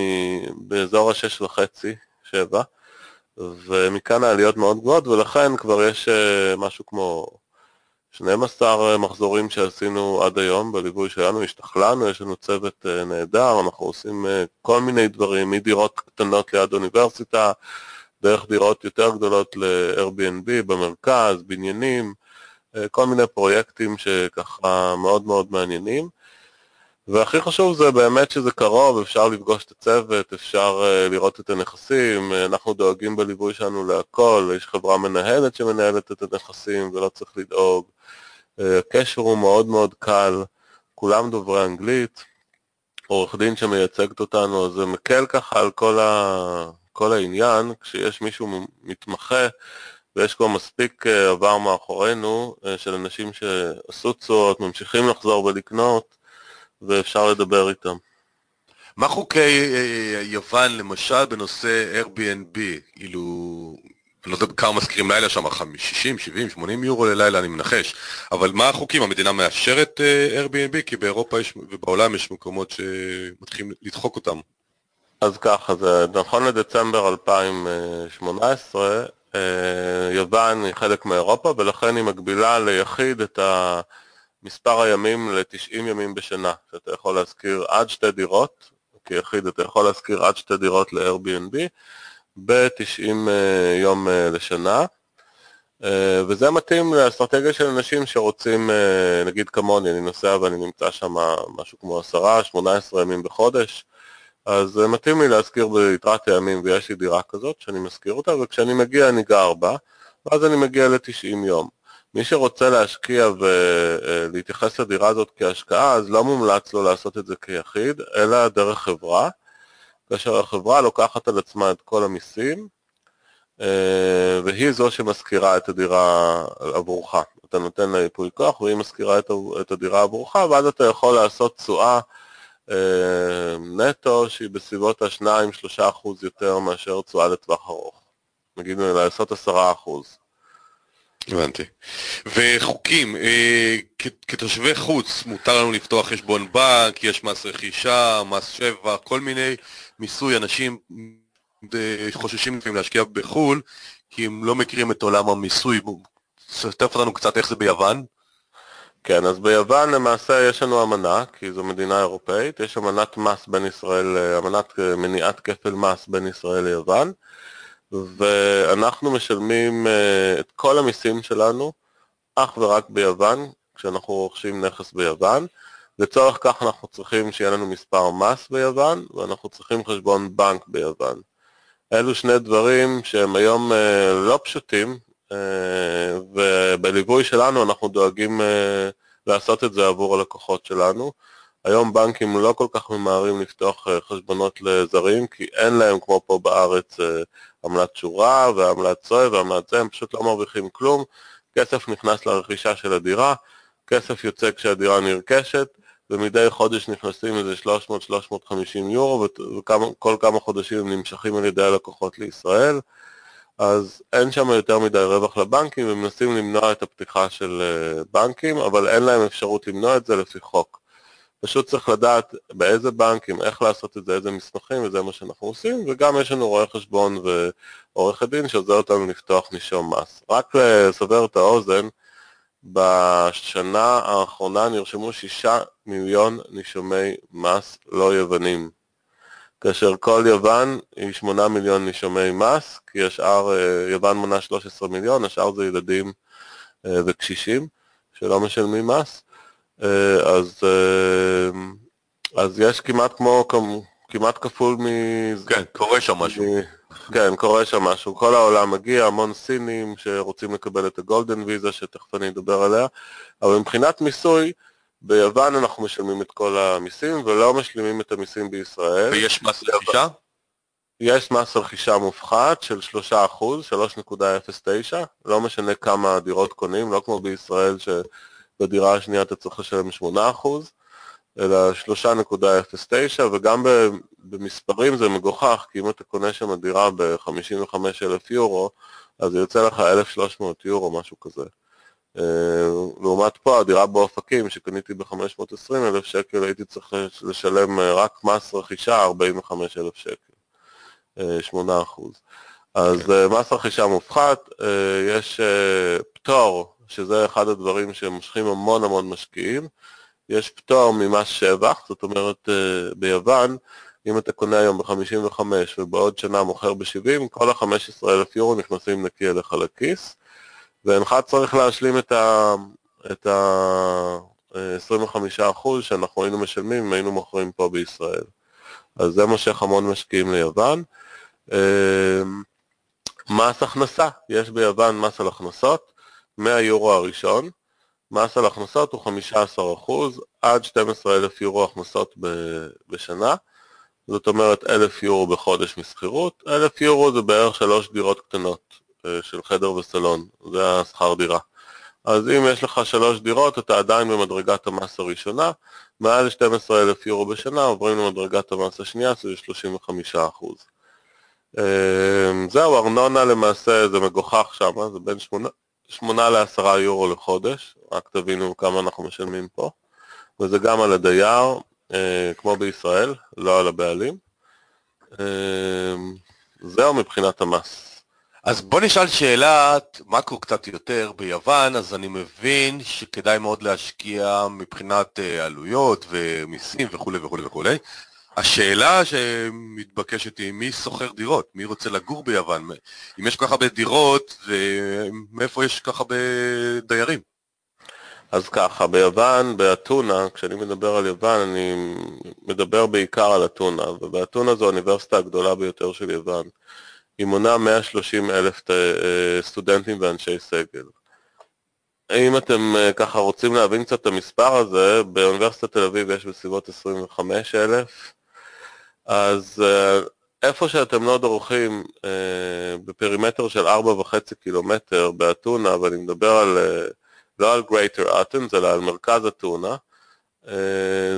באזור ה-6.5, 7, ומכאן העליות מאוד גבוהות, ולכן כבר יש אה, משהו כמו 12 מחזורים שעשינו עד היום בליווי שלנו, השתכללנו, יש לנו צוות אה, נהדר, אנחנו עושים אה, כל מיני דברים, מדירות קטנות ליד אוניברסיטה, דרך דירות יותר גדולות ל-Airbnb במרכז, בניינים, אה, כל מיני פרויקטים שככה מאוד מאוד מעניינים. והכי חשוב זה באמת שזה קרוב, אפשר לפגוש את הצוות, אפשר uh, לראות את הנכסים, אנחנו דואגים בליווי שלנו להכל, יש חברה מנהלת שמנהלת את הנכסים ולא צריך לדאוג. Uh, הקשר הוא מאוד מאוד קל, כולם דוברי אנגלית, עורך דין שמייצגת אותנו, זה מקל ככה על כל, ה... כל העניין, כשיש מישהו מתמחה ויש כבר מספיק uh, עבר מאחורינו של אנשים שעשו תשואות, ממשיכים לחזור ולקנות, ואפשר לדבר איתם. מה חוקי אה, יוון למשל בנושא Airbnb? כאילו, אני לא יודע כמה מזכירים לילה שם, 60, 70, 80 יורו ללילה, אני מנחש. אבל מה החוקים? המדינה מאשרת אה, Airbnb? כי באירופה יש, ובעולם יש מקומות שמתחילים לדחוק אותם. אז ככה, זה נכון לדצמבר 2018, אה, יוון היא חלק מאירופה, ולכן היא מגבילה ליחיד את ה... מספר הימים ל-90 ימים בשנה, שאתה יכול להשכיר עד שתי דירות, כיחיד אתה יכול להשכיר עד שתי דירות ל-Airbnb ב-90 אה, יום אה, לשנה. אה, וזה מתאים לאסטרטגיה של אנשים שרוצים, נגיד כמוני, אני נוסע ואני נמצא שם משהו כמו 10-18 ימים בחודש, אז מתאים לי להשכיר ביתרת הימים ויש לי דירה כזאת שאני משכיר אותה, וכשאני מגיע אני גר בה, ואז אני מגיע ל-90 יום. מי שרוצה להשקיע ולהתייחס לדירה הזאת כהשקעה, אז לא מומלץ לו לעשות את זה כיחיד, אלא דרך חברה, כאשר החברה לוקחת על עצמה את כל המיסים, אה, והיא זו שמשכירה את הדירה עבורך. אתה נותן לה ייפוי כוח והיא משכירה את הדירה עבורך, ואז אתה יכול לעשות תשואה אה, נטו שהיא בסביבות ה-2-3% יותר מאשר תשואה לטווח ארוך. נגיד לעשות 10%. הבנתי. וחוקים, אה, כתושבי חוץ מותר לנו לפתוח חשבון בנק, יש מס רכישה, מס שבח, כל מיני מיסוי, אנשים חוששים לפעמים להשקיע בחו"ל, כי הם לא מכירים את עולם המיסוי. ספר אותנו קצת איך זה ביוון. כן, אז ביוון למעשה יש לנו אמנה, כי זו מדינה אירופאית, יש אמנת מס בין ישראל, אמנת מניעת כפל מס בין ישראל ליוון, ואנחנו משלמים אה, את כל המיסים שלנו אך ורק ביוון, כשאנחנו רוכשים נכס ביוון. לצורך כך אנחנו צריכים שיהיה לנו מספר מס ביוון, ואנחנו צריכים חשבון בנק ביוון. אלו שני דברים שהם היום אה, לא פשוטים, אה, ובליווי שלנו אנחנו דואגים לעשות את זה עבור הלקוחות שלנו. היום בנקים לא כל כך ממהרים לפתוח חשבונות לזרים, כי אין להם כמו פה בארץ עמלת שורה ועמלת צוי ועמלת זה, הם פשוט לא מרוויחים כלום. כסף נכנס לרכישה של הדירה, כסף יוצא כשהדירה נרכשת, ומדי חודש נכנסים איזה 300-350 יורו, וכל כמה חודשים הם נמשכים על ידי הלקוחות לישראל. אז אין שם יותר מדי רווח לבנקים, ומנסים למנוע את הפתיחה של אה, בנקים, אבל אין להם אפשרות למנוע את זה לפי חוק. פשוט צריך לדעת באיזה בנקים, איך לעשות את זה, איזה מסמכים, וזה מה שאנחנו עושים, וגם יש לנו רואה חשבון ועורך הדין שעוזר אותנו לפתוח נישום מס. רק לסבר את האוזן, בשנה האחרונה נרשמו שישה מיליון נישומי מס לא יוונים. כאשר כל יוון היא 8 מיליון נישומי מס, כי השאר, יוון מונה 13 מיליון, השאר זה ילדים אה, וקשישים שלא משלמים מס, אז, אז יש כמעט כמו, כמעט כפול מ... כן, קורה שם משהו. כן, קורה שם משהו. כל העולם מגיע, המון סינים שרוצים לקבל את הגולדן ויזה, שתכף אני אדבר עליה, אבל מבחינת מיסוי, ביוון אנחנו משלמים את כל המיסים ולא משלימים את המיסים בישראל. ויש מס רכישה? יש מס רכישה מופחת של 3%, 3.09, לא משנה כמה דירות קונים, לא כמו בישראל שבדירה השנייה אתה צריך לשלם 8%, אלא 3.09, וגם במספרים זה מגוחך, כי אם אתה קונה שם דירה ב-55,000 יורו, אז זה יוצא לך 1,300 יורו, משהו כזה. אה, לעומת פה, הדירה באופקים שקניתי ב-520 אלף שקל, הייתי צריך לשלם אה, רק מס רכישה 45 אלף שקל, 8 אה, אחוז. אז מס רכישה מופחת, יש פטור, שזה אחד הדברים שמושכים המון המון משקיעים, יש פטור ממס שבח, זאת אומרת ביוון, אם אתה קונה היום ב-55 ובעוד שנה מוכר ב-70, כל ה-15 אלף יורו נכנסים נקי אליך לכיס. ואינך צריך להשלים את ה... את ה... 25% שאנחנו היינו משלמים אם היינו מוכרים פה בישראל. אז זה מושך המון משקיעים ליוון. אמ, מס הכנסה, יש ביוון מס על הכנסות, מהיורו הראשון, מס על הכנסות הוא 15% עד 12,000 יורו הכנסות בשנה, זאת אומרת 1,000 יורו בחודש משכירות, 1,000 יורו זה בערך שלוש דירות קטנות. אה, של חדר וסלון, זה השכר דירה. אז אם יש לך שלוש דירות, אתה עדיין במדרגת המס הראשונה, מעל 12,000 יורו בשנה עוברים למדרגת המס השנייה, שזה 35%. אה, זהו, ארנונה למעשה זה מגוחך שם, זה בין 8, 8 ל-10 יורו לחודש, רק תבינו כמה אנחנו משלמים פה, וזה גם על הדייר, אה, כמו בישראל, לא על הבעלים. זהו מבחינת המס. אז בוא נשאל שאלת מקרו קצת יותר ביוון, אז אני מבין שכדאי מאוד להשקיע מבחינת אה, עלויות ומיסים וכולי וכולי וכולי. השאלה שמתבקשת היא מי שוכר דירות, מי רוצה לגור ביוון, אם יש כל כך הרבה דירות ומאיפה יש כל כך הרבה דיירים. אז ככה, ביוון, באתונה, כשאני מדבר על יוון, אני מדבר בעיקר על אתונה, ובאתונה זו האוניברסיטה הגדולה ביותר של יוון. היא מונה 130 אלף אה, סטודנטים ואנשי סגל. אם אתם אה, ככה רוצים להבין קצת את המספר הזה, באוניברסיטת תל אביב יש בסביבות 25 אלף, אז אה, איפה שאתם לא דורכים בפרימטר של 4.5 קילומטר באתונה, ואני מדבר על, לא על Greater Athens, אלא על מרכז אתונה,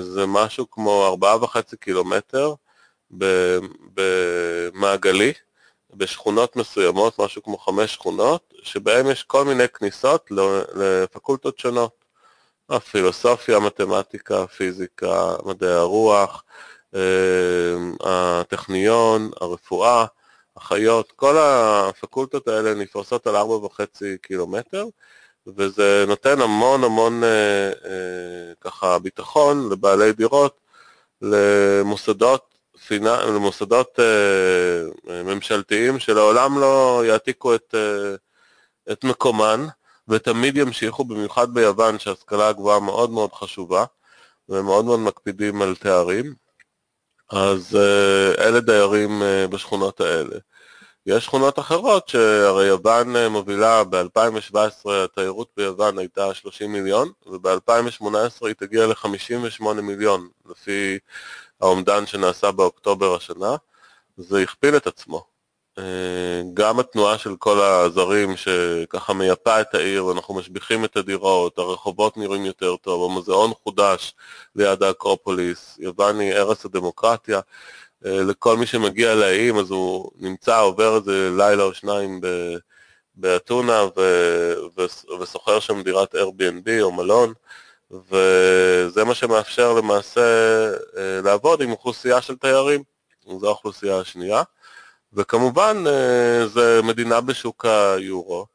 זה משהו כמו 4.5 קילומטר במעגלי, בשכונות מסוימות, משהו כמו חמש שכונות, שבהן יש כל מיני כניסות לפקולטות שונות. הפילוסופיה, מתמטיקה, פיזיקה, מדעי הרוח, אה, הטכניון, הרפואה, אחיות, כל הפקולטות האלה נפרסות על 4.5 קילומטר, וזה נותן המון המון אה, אה, ככה ביטחון לבעלי דירות, למוסדות, למוסדות אה, ממשלתיים שלעולם לא יעתיקו את, את מקומן ותמיד ימשיכו, במיוחד ביוון שההשכלה הגבוהה מאוד מאוד חשובה ומאוד מאוד מקפידים על תארים, אז אה, אלה דיירים אה, בשכונות האלה. יש שכונות אחרות שהרי יוון אה, מובילה, ב-2017 התיירות ביוון הייתה 30 מיליון, וב-2018 היא תגיע ל-58 מיליון, לפי האומדן שנעשה באוקטובר השנה, זה הכפיל את עצמו. אה, גם התנועה של כל הזרים שככה מייפה את העיר, ואנחנו משביחים את הדירות, הרחובות נראים יותר טוב, המוזיאון חודש ליד האקרופוליס, יוון היא ערש הדמוקרטיה. אה, לכל מי שמגיע לאיים אז הוא נמצא, עובר איזה לילה או שניים באתונה ושוכר שם דירת Airbnb או מלון וזה מה שמאפשר למעשה אה, לעבוד עם אוכלוסייה של תיירים, זו האוכלוסייה השנייה וכמובן אה, זה מדינה בשוק היורו,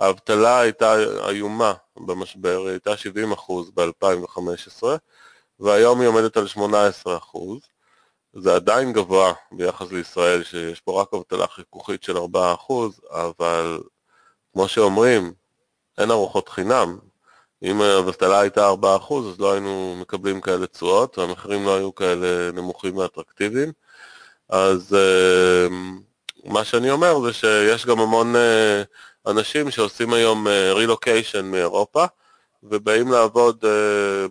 האבטלה הייתה איומה במשבר, היא הייתה 70% ב-2015 והיום היא עומדת על 18%. זה עדיין גבוה ביחס לישראל, שיש פה רק אבטלה חיכוכית של 4%, אבל כמו שאומרים, אין ארוחות חינם. אם האבטלה הייתה 4%, אז לא היינו מקבלים כאלה תשואות, והמחירים לא היו כאלה נמוכים ואטרקטיביים. אז אה, מה שאני אומר זה שיש גם המון אה, אנשים שעושים היום רילוקיישן אה, מאירופה, ובאים לעבוד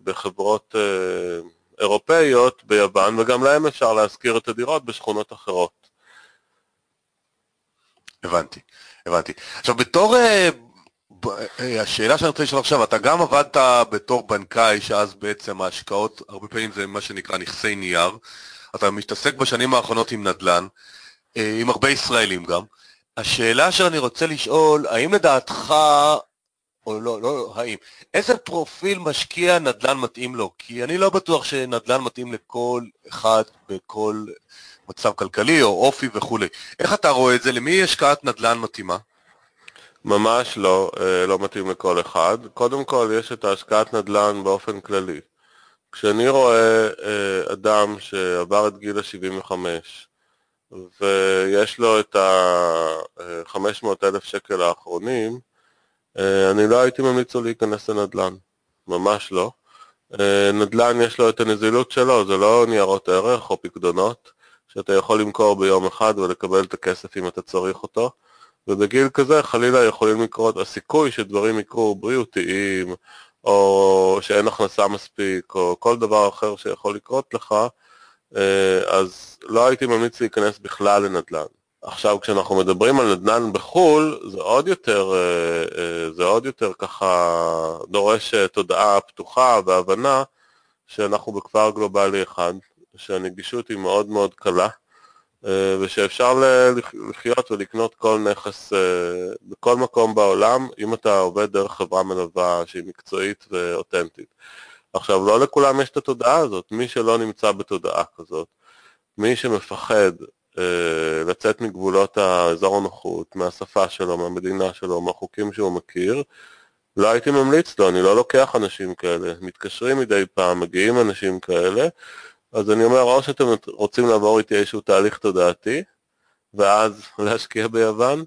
בחברות אירופאיות ביוון, וגם להם אפשר להשכיר את הדירות בשכונות אחרות. הבנתי, הבנתי. עכשיו בתור, אה, אה, השאלה שאני רוצה לשאול עכשיו, אתה גם עבדת בתור בנקאי, שאז בעצם ההשקעות, הרבה פעמים זה מה שנקרא נכסי נייר, אתה מתעסק בשנים האחרונות עם נדל"ן, אה, עם הרבה ישראלים גם. השאלה שאני רוצה לשאול, האם לדעתך או לא, לא, האם, איזה פרופיל משקיע נדל"ן מתאים לו? כי אני לא בטוח שנדל"ן מתאים לכל אחד בכל מצב כלכלי או אופי וכולי. איך אתה רואה את זה? למי השקעת נדל"ן מתאימה? ממש לא, אה, לא מתאים לכל אחד. קודם כל יש את ההשקעת נדל"ן באופן כללי. כשאני רואה אה, אדם שעבר את גיל ה-75 ויש לו את ה-500 אה, אלף שקל האחרונים, אה, אני לא הייתי ממליץ לו להיכנס לנדל"ן, ממש לא. נדל"ן יש לו את הנזילות שלו, זה לא ניירות ערך או פקדונות, שאתה יכול למכור ביום אחד ולקבל את הכסף אם אתה צריך אותו, ובגיל כזה חלילה יכולים לקרות, הסיכוי שדברים יקרו בריאותיים, או שאין הכנסה מספיק, או כל דבר אחר שיכול לקרות לך, אה, אז לא הייתי ממליץ להיכנס בכלל לנדל"ן. עכשיו כשאנחנו מדברים על נדל"ן בחו"ל, זה עוד יותר, אה, אה, זה עוד יותר ככה דורש תודעה פתוחה והבנה שאנחנו בכפר גלובלי אחד, שהנגישות היא מאוד מאוד קלה ושאפשר לחיות ולקנות כל נכס בכל מקום בעולם אם אתה עובד דרך חברה מלווה שהיא מקצועית ואותנטית. עכשיו, לא לכולם יש את התודעה הזאת, מי שלא נמצא בתודעה כזאת, מי שמפחד אה, לצאת מגבולות האזור הנוחות, מהשפה שלו, מהמדינה שלו, מהחוקים שהוא מכיר, לא הייתי ממליץ לו, אני לא לוקח אנשים כאלה. מתקשרים מדי פעם, מגיעים אנשים כאלה, אז אני אומר, או שאתם רוצים לעבור איתי איזשהו תהליך תודעתי, ואז להשקיע ביוון,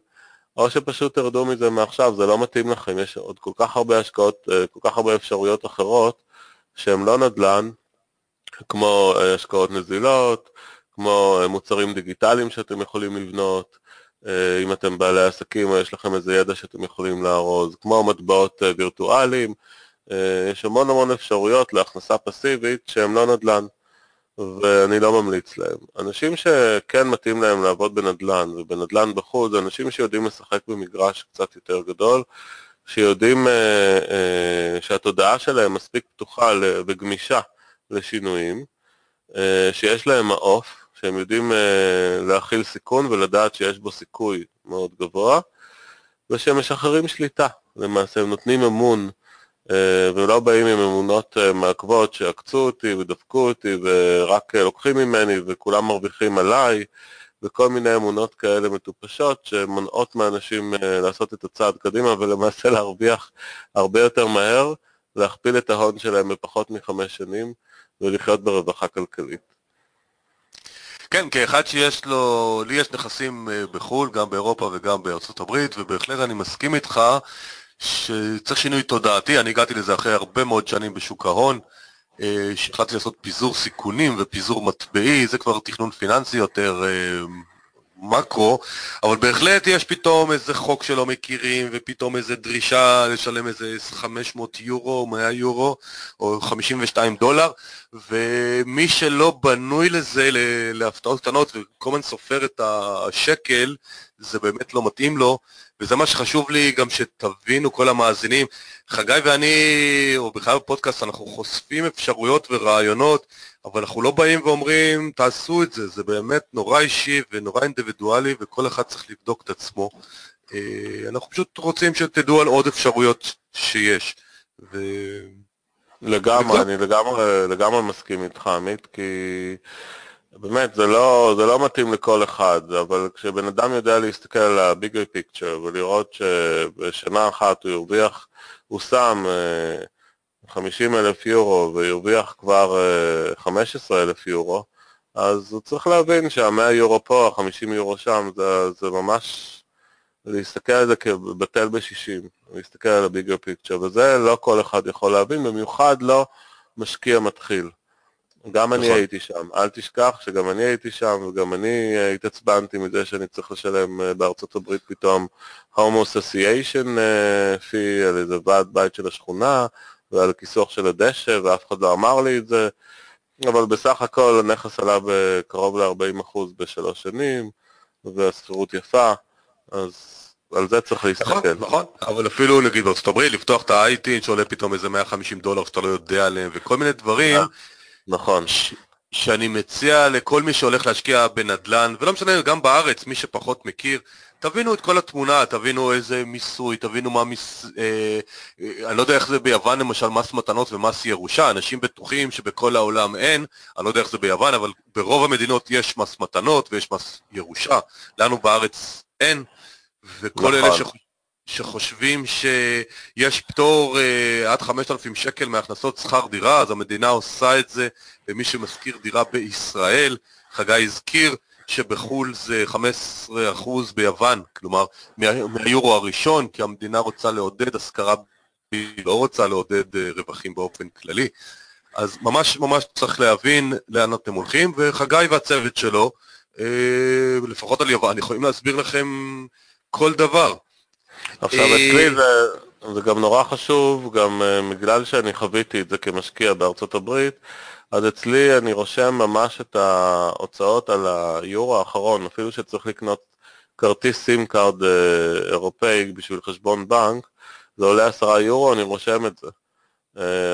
או שפשוט תרדו מזה מעכשיו, זה לא מתאים לכם, יש עוד כל כך הרבה השקעות, אה, כל כך הרבה אפשרויות אחרות, שהן לא נדל"ן, כמו אה, השקעות נזילות, כמו אה, מוצרים דיגיטליים שאתם יכולים לבנות, אם אתם בעלי עסקים או יש לכם איזה ידע שאתם יכולים לארוז, כמו מטבעות וירטואליים, יש המון המון אפשרויות להכנסה פסיבית שהם לא נדל"ן, ואני לא ממליץ להם. אנשים שכן מתאים להם לעבוד בנדל"ן, ובנדל"ן בחוץ, זה אנשים שיודעים לשחק במגרש קצת יותר גדול, שיודעים שהתודעה שלהם מספיק פתוחה וגמישה לשינויים, שיש להם מעוף, שהם יודעים uh, להכיל סיכון ולדעת שיש בו סיכוי מאוד גבוה, ושהם משחררים שליטה, למעשה הם נותנים אמון, ולא באים עם אמונות uh, מעכבות שעקצו אותי ודפקו אותי ורק uh, לוקחים ממני וכולם מרוויחים עליי, וכל מיני אמונות כאלה מטופשות שמונעות מאנשים אה, לעשות את הצעד קדימה ולמעשה להרוויח הרבה יותר מהר, להכפיל את ההון שלהם בפחות מחמש שנים ולחיות ברווחה כלכלית. כן, כאחד שיש לו, לי יש נכסים אה, בחו"ל, גם באירופה וגם בארצות הברית, ובהחלט אני מסכים איתך שצריך שינוי תודעתי, אני הגעתי לזה אחרי הרבה מאוד שנים בשוק ההון, אה, שהחלטתי לעשות פיזור סיכונים ופיזור מטבעי, זה כבר תכנון פיננסי יותר אה, מקרו, אבל בהחלט יש פתאום איזה חוק שלא מכירים, ופתאום איזה דרישה לשלם איזה 500 יורו, 100 יורו, או 52 דולר, ומי שלא בנוי לזה, להפתעות קטנות, וכל הזמן סופר את השקל, זה באמת לא מתאים לו, וזה מה שחשוב לי גם שתבינו כל המאזינים. חגי ואני, או בכלל בפודקאסט, אנחנו חושפים אפשרויות ורעיונות, אבל אנחנו לא באים ואומרים, תעשו את זה, זה באמת נורא אישי ונורא אינדיבידואלי, וכל אחד צריך לבדוק את עצמו. אה, אנחנו פשוט רוצים שתדעו על עוד אפשרויות שיש. ו... לגמרי, אני לגמרי, לגמרי מסכים איתך, עמית, כי באמת, זה לא, זה לא מתאים לכל אחד, אבל כשבן אדם יודע להסתכל על ה-bigger picture ולראות שבשנה אחת הוא ירוויח, הוא שם 50 אה, אלף יורו וירוויח כבר 15 אה, אלף יורו, אז הוא צריך להבין שה-100 יורו פה, ה-50 יורו שם, זה, זה ממש להסתכל על זה כבטל ב-60, להסתכל על הביגר פיקצ'ר, וזה לא כל אחד יכול להבין, במיוחד לא משקיע מתחיל. גם אני נכון. הייתי שם, אל תשכח שגם אני הייתי שם, וגם אני התעצבנתי מזה שאני צריך לשלם אה, בארצות הברית פתאום Association אה, fee על איזה ועד בית של השכונה, ועל כיסוח של הדשא, ואף אחד לא אמר לי את זה, אבל בסך הכל הנכס עלה בקרוב ל-40% בשלוש שנים, והשכירות יפה, אז על זה צריך להסתכל. נכון, נכון, אבל אפילו נגיד בארצות הברית, לפתוח את ה-IT שעולה פתאום איזה 150 דולר שאתה לא יודע עליהם, וכל מיני דברים. נכון. שאני מציע לכל מי שהולך להשקיע בנדל"ן, ולא משנה, גם בארץ, מי שפחות מכיר, תבינו את כל התמונה, תבינו איזה מיסוי, תבינו מה מיס... אה, אה, אני לא יודע איך זה ביוון למשל מס מתנות ומס ירושה, אנשים בטוחים שבכל העולם אין, אני לא יודע איך זה ביוון, אבל ברוב המדינות יש מס מתנות ויש מס ירושה, לנו בארץ אין, וכל נכון. אלה ש... שחושבים שיש פטור uh, עד 5,000 שקל מהכנסות שכר דירה, אז המדינה עושה את זה למי שמשכיר דירה בישראל. חגי הזכיר שבחו"ל זה 15% ביוון, כלומר מה, מהיורו הראשון, כי המדינה רוצה לעודד השכרה, היא לא רוצה לעודד uh, רווחים באופן כללי. אז ממש ממש צריך להבין לאן אתם הולכים, וחגי והצוות שלו, uh, לפחות על יוון, יכולים להסביר לכם כל דבר. עכשיו אצלי אה, זה, זה גם נורא חשוב, גם uh, בגלל שאני חוויתי את זה כמשקיע בארצות הברית, אז אצלי אני רושם ממש את ההוצאות על היורו האחרון, אפילו שצריך לקנות כרטיס SIM card אה, אירופאי בשביל חשבון בנק, זה עולה עשרה יורו, אני רושם את זה.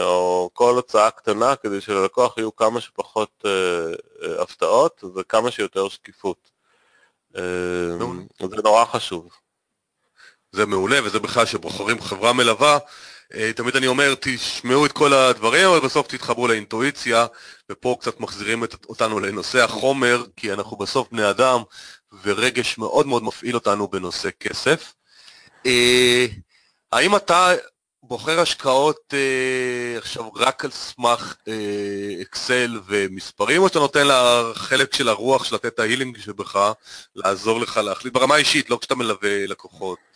או כל הוצאה קטנה כדי שללקוח יהיו כמה שפחות הפתעות וכמה שיותר שקיפות. זה נורא חשוב. זה מעולה, וזה בכלל שבוחרים חברה מלווה, אה, תמיד אני אומר, תשמעו את כל הדברים, אבל בסוף תתחברו לאינטואיציה, ופה קצת מחזירים אותנו לנושא החומר, כי אנחנו בסוף בני אדם, ורגש מאוד מאוד מפעיל אותנו בנושא כסף. אה, האם אתה בוחר השקעות אה, עכשיו רק על סמך אקסל ומספרים, או שאתה נותן לחלק של הרוח של לתת את ההילינג שבך, לעזור לך להחליט ברמה האישית, לא כשאתה מלווה לקוחות?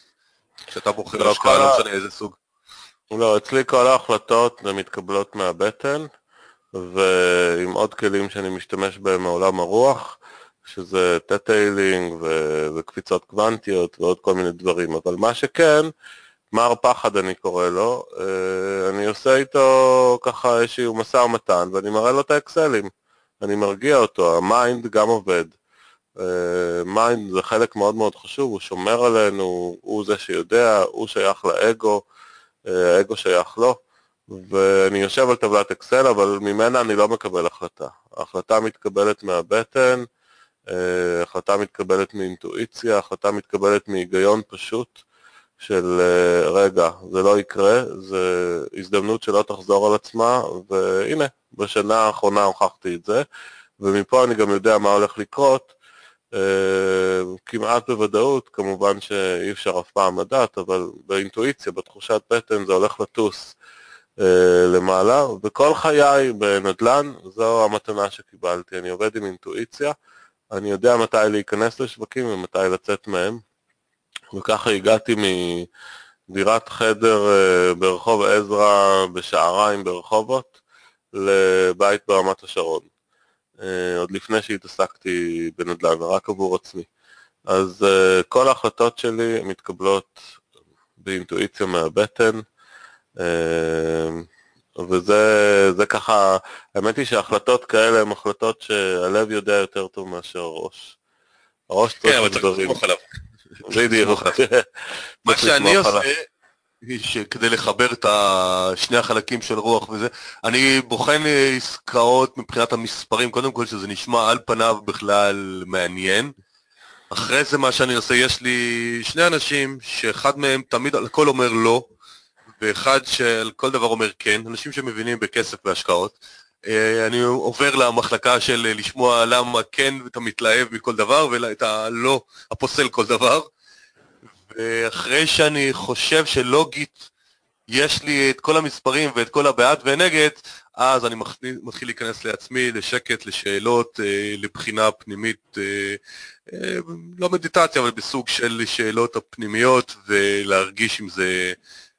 כשאתה בוחר לא, השקעה, לא משנה איזה סוג. לא, אצלי כל ההחלטות מתקבלות מהבטן, ועם עוד כלים שאני משתמש בהם מעולם הרוח, שזה Theta Healing ו- וקפיצות קוונטיות ועוד כל מיני דברים, אבל מה שכן, מר פחד אני קורא לו, אה, אני עושה איתו ככה איזשהו משא ומתן ואני מראה לו את האקסלים, אני מרגיע אותו, ה mind גם עובד. mind זה חלק מאוד מאוד חשוב, הוא שומר עלינו, הוא זה שיודע, הוא שייך לאגו, אה, האגו שייך לו, ואני יושב על טבלת אקסל, אבל ממנה אני לא מקבל החלטה. ההחלטה מתקבלת מהבטן, אה, החלטה מתקבלת מאינטואיציה, החלטה מתקבלת מהיגיון פשוט של אה, רגע, זה לא יקרה, זו הזדמנות שלא תחזור על עצמה, והנה, בשנה האחרונה הוכחתי את זה, ומפה אני גם יודע מה הולך לקרות, אה, כמעט בוודאות, כמובן שאי אפשר אף פעם לדעת, אבל באינטואיציה, בתחושת בטן, זה הולך לטוס אה, למעלה, וכל חיי בנדל"ן, זו המתנה שקיבלתי. אני עובד עם אינטואיציה, אני יודע מתי להיכנס לשווקים ומתי לצאת מהם, וככה הגעתי מדירת חדר אה, ברחוב עזרא בשעריים ברחובות לבית ברמת השרון. אה, עוד לפני שהתעסקתי בנדל"ן, רק עבור עצמי. אז uh, כל ההחלטות שלי מתקבלות באינטואיציה מהבטן, uh, וזה ככה, האמת היא שהחלטות כאלה הן החלטות שהלב יודע יותר טוב מאשר הראש. הראש צריך כן, לספוך עליו. בדיוק. מה שאני עושה... שכדי לחבר את שני החלקים של רוח וזה, אני בוחן עסקאות מבחינת המספרים, קודם כל שזה נשמע על פניו בכלל מעניין. אחרי זה מה שאני עושה, יש לי שני אנשים שאחד מהם תמיד על הכל אומר לא, ואחד שעל כל דבר אומר כן, אנשים שמבינים בכסף והשקעות. אה, אני עובר למחלקה של לשמוע למה כן אתה מתלהב מכל דבר, ואת הלא הפוסל כל דבר. ואחרי שאני חושב שלוגית יש לי את כל המספרים ואת כל הבעד ונגד, אז אני מתחיל להיכנס לעצמי, לשקט, לשאלות, אה, לבחינה פנימית, אה, אה, לא מדיטציה, אבל בסוג של שאלות הפנימיות, ולהרגיש אם זה,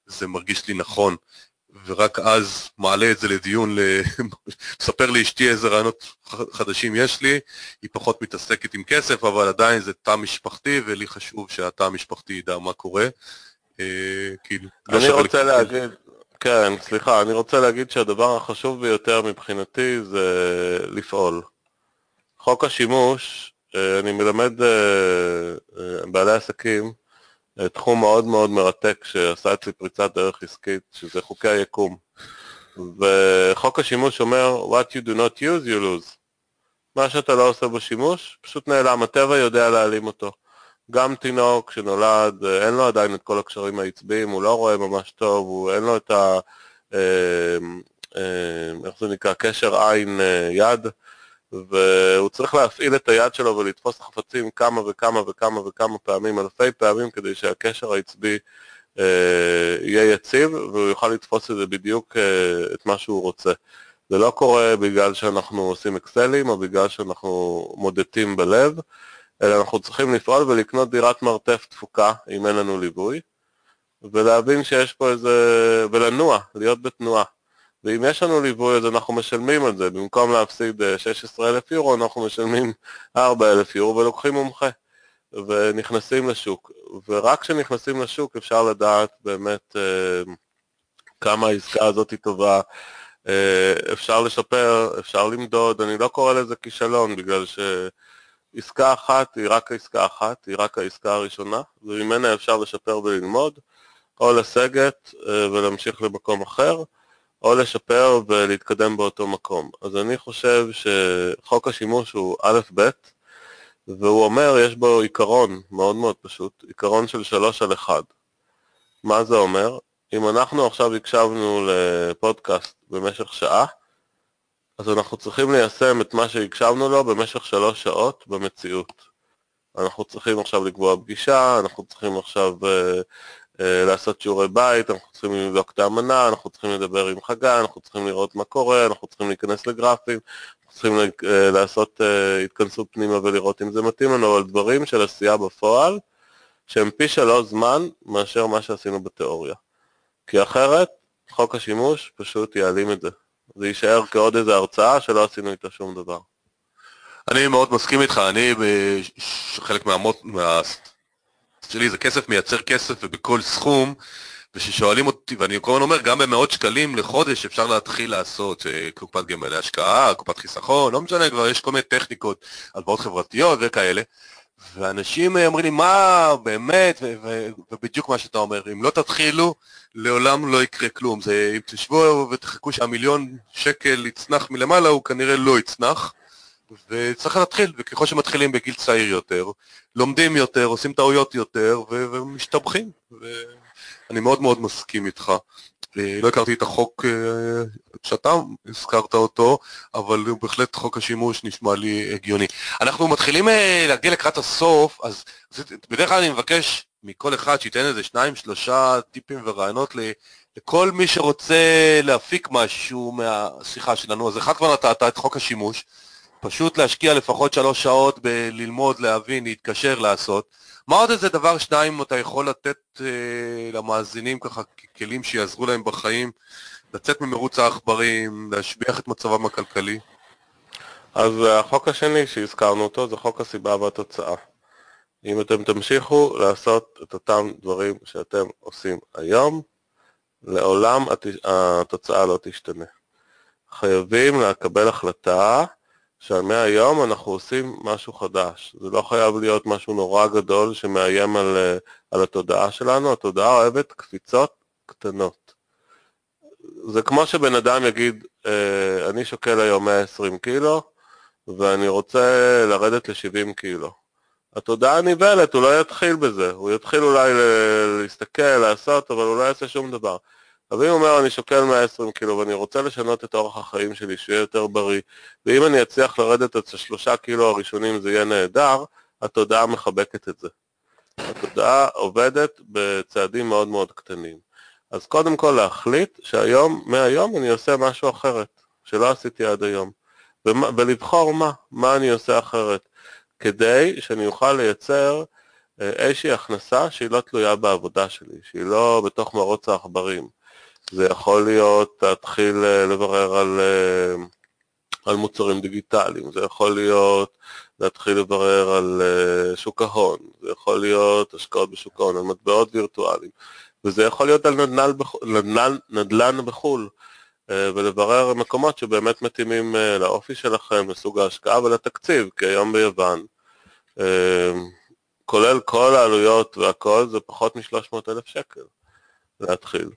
זה מרגיש לי נכון. ורק אז מעלה את זה לדיון, מספר לאשתי איזה רעיונות חדשים יש לי, היא פחות מתעסקת עם כסף, אבל עדיין זה תא משפחתי, ולי חשוב שהתא המשפחתי ידע מה קורה. אה, כאילו, לא אני רוצה להגיד, כן, סליחה, אני רוצה להגיד שהדבר החשוב ביותר מבחינתי זה לפעול. חוק השימוש, אה, אני מלמד אה, בעלי עסקים, תחום מאוד מאוד מרתק שעשה אצלי פריצת דרך עסקית, שזה חוקי היקום. וחוק השימוש אומר, what you do not use, you lose. מה שאתה לא עושה בשימוש, פשוט נעלם, הטבע יודע להעלים אותו. גם תינוק שנולד, אין לו עדיין את כל הקשרים העצביים, הוא לא רואה ממש טוב, הוא אין לו את ה... אה, אה, איך זה נקרא? קשר עין אה. והוא צריך להפעיל את היד שלו ולתפוס חפצים כמה וכמה וכמה וכמה פעמים, אלפי פעמים, כדי שהקשר העצבי אה, יהיה יציב והוא יוכל לתפוס את זה בדיוק אה, את מה שהוא רוצה. זה לא קורה בגלל שאנחנו עושים אקסלים או בגלל שאנחנו מודדים בלב, אלא אנחנו צריכים לפעול ולקנות דירת מרתף תפוקה אם אין לנו ליווי, ולהבין שיש פה איזה... ולנוע, להיות בתנועה. ואם יש לנו ליווי אז אנחנו משלמים על זה, במקום להפסיד 16,000 אה, יורו אנחנו משלמים 4,000 יורו ולוקחים מומחה ונכנסים לשוק, ורק כשנכנסים לשוק אפשר לדעת באמת אה, כמה העסקה הזאת היא טובה, אה, אפשר לשפר, אפשר למדוד, אני לא קורא לזה כישלון בגלל שעסקה אחת היא רק עסקה אחת, היא רק העסקה הראשונה, וממנה אפשר לשפר וללמוד, או לסגת ולהמשיך למקום אחר. או לשפר ולהתקדם באותו מקום. אז אני חושב שחוק השימוש הוא א' ב', והוא אומר, יש בו עיקרון מאוד מאוד פשוט, עיקרון של שלוש על אחד. מה זה אומר? אם אנחנו עכשיו הקשבנו לפודקאסט במשך שעה, אז אנחנו צריכים ליישם את מה שהקשבנו לו במשך שלוש שעות במציאות. אנחנו צריכים עכשיו לקבוע פגישה, אנחנו צריכים עכשיו uh, לעשות שיעורי בית, אנחנו צריכים לבדוק את האמנה, אנחנו צריכים לדבר עם חגי, אנחנו צריכים לראות מה קורה, אנחנו צריכים להיכנס לגרפים, אנחנו צריכים אה, לעשות אה, התכנסות פנימה ולראות אם זה מתאים לנו, אבל דברים של עשייה בפועל, שהם פי שלוש זמן מאשר מה שעשינו בתיאוריה. כי אחרת, חוק השימוש פשוט יעלים את זה. זה יישאר כעוד איזו הרצאה שלא עשינו איתה שום דבר. אני מאוד מסכים איתך, אני חלק מהמות, מה... שלי זה כסף מייצר כסף ובכל סכום, וכששואלים אותי, ואני כל הזמן אומר, גם במאות שקלים לחודש אפשר להתחיל לעשות אה, קופת גמל להשקעה, קופת חיסכון, לא משנה, כבר יש כל מיני טכניקות, הלוואות חברתיות וכאלה. ואנשים אה, אומרים לי, מה, באמת, ובדיוק מה שאתה אומר, אם לא תתחילו, לעולם לא יקרה כלום. זה, אם תשבו ותחכו שהמיליון שקל יצנח מלמעלה, הוא כנראה לא יצנח. וצריך להתחיל, וככל שמתחילים בגיל צעיר יותר, לומדים יותר, עושים טעויות יותר, ו- ומשתבחים. ואני מאוד מאוד מסכים איתך. לא הכרתי את החוק שאתה הזכרת אותו, אבל הוא בהחלט חוק השימוש נשמע לי הגיוני. אנחנו מתחילים להגיע לקראת הסוף, אז בדרך כלל אני מבקש מכל אחד שייתן איזה שניים, שלושה טיפים ורעיונות לכל מי שרוצה להפיק משהו מהשיחה שלנו. אז אחד כבר נתת את חוק השימוש, פשוט להשקיע לפחות שלוש שעות בללמוד, להבין, להתקשר, לעשות. מה עוד איזה דבר שניים אתה יכול לתת אה, למאזינים ככה כלים שיעזרו להם בחיים, לצאת ממרוץ העכברים, להשביח את מצבם הכלכלי? אז החוק השני שהזכרנו אותו זה חוק הסיבה והתוצאה. אם אתם תמשיכו לעשות את אותם דברים שאתם עושים היום, לעולם התוצאה לא תשתנה. חייבים לקבל החלטה שמהיום אנחנו עושים משהו חדש. זה לא חייב להיות משהו נורא גדול שמאיים על, אה, על התודעה שלנו, התודעה אוהבת קפיצות קטנות. זה כמו שבן אדם יגיד, אה, אני שוקל היום 120 קילו ואני רוצה לרדת ל-70 קילו. התודעה נבהלת, הוא לא יתחיל בזה, הוא יתחיל אולי להסתכל, לעשות, אבל הוא לא יעשה שום דבר. אבל אם אומר אני שוקל 120 קילו ואני רוצה לשנות את אורח החיים שלי, שיהיה יותר בריא, ואם אני אצליח לרדת את השלושה קילו הראשונים זה יהיה נהדר, התודעה מחבקת את זה. התודעה עובדת בצעדים מאוד מאוד קטנים. אז קודם כל להחליט שהיום, מהיום אני עושה משהו אחרת, שלא עשיתי עד היום. ולבחור מה, מה אני עושה אחרת, כדי שאני אוכל לייצר אה, איזושהי הכנסה שהיא לא תלויה בעבודה שלי, שהיא לא בתוך מרוץ העכברים. זה יכול להיות להתחיל אה, לברר על, אה, על מוצרים דיגיטליים, זה יכול להיות להתחיל לברר על אה, שוק ההון, זה יכול להיות השקעות בשוק ההון, על מטבעות וירטואליים, וזה יכול להיות על נדל"ן, נדל"ן, נדל"ן בחו"ל, ולברר מקומות שבאמת מתאימים לאופי שלכם, לסוג ההשקעה ולתקציב, כי היום ביוון, כולל כל העלויות והכל, זה פחות מ-300,000 שקל להתחיל.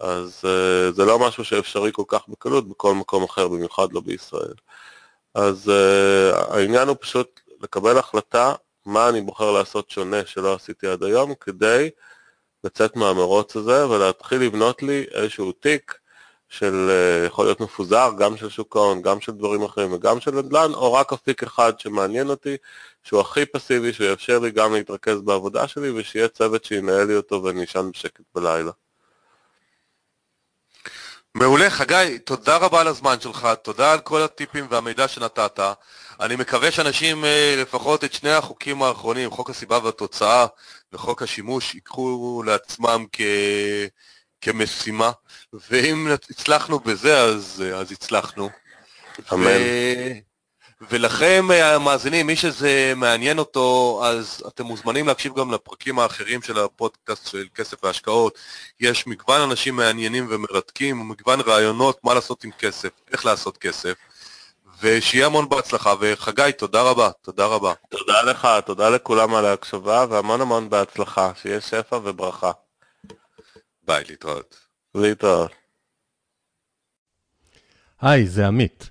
אז uh, זה לא משהו שאפשרי כל כך בקלות בכל מקום אחר, במיוחד לא בישראל. אז uh, העניין הוא פשוט לקבל החלטה מה אני בוחר לעשות שונה שלא עשיתי עד היום, כדי לצאת מהמרוץ הזה ולהתחיל לבנות לי איזשהו תיק של, uh, יכול להיות מפוזר, גם של שוק ההון, גם של דברים אחרים וגם של נדל"ן, או רק אפיק אחד שמעניין אותי, שהוא הכי פסיבי, שהוא יאפשר לי גם להתרכז בעבודה שלי ושיהיה צוות שינהל לי אותו ואני אשן בשקט בלילה. מעולה, חגי, תודה רבה על הזמן שלך, תודה על כל הטיפים והמידע שנתת. אני מקווה שאנשים, אה, לפחות את שני החוקים האחרונים, חוק הסיבה והתוצאה וחוק השימוש, ייקחו לעצמם כ... כמשימה, ואם הצלחנו בזה, אז, אה, אז הצלחנו. אמן. ו... ולכם המאזינים, מי שזה מעניין אותו, אז אתם מוזמנים להקשיב גם לפרקים האחרים של הפודקאסט של כסף והשקעות. יש מגוון אנשים מעניינים ומרתקים, מגוון רעיונות מה לעשות עם כסף, איך לעשות כסף. ושיהיה המון בהצלחה, וחגי, תודה רבה, תודה רבה. תודה לך, תודה לכולם על ההקשבה, והמון המון בהצלחה, שיהיה שפע וברכה. ביי, להתראות. להתראות. היי, זה עמית.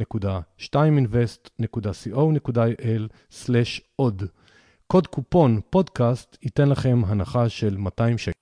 www.2invest.co.il/עוד. קוד קופון פודקאסט ייתן לכם הנחה של 200 שקל.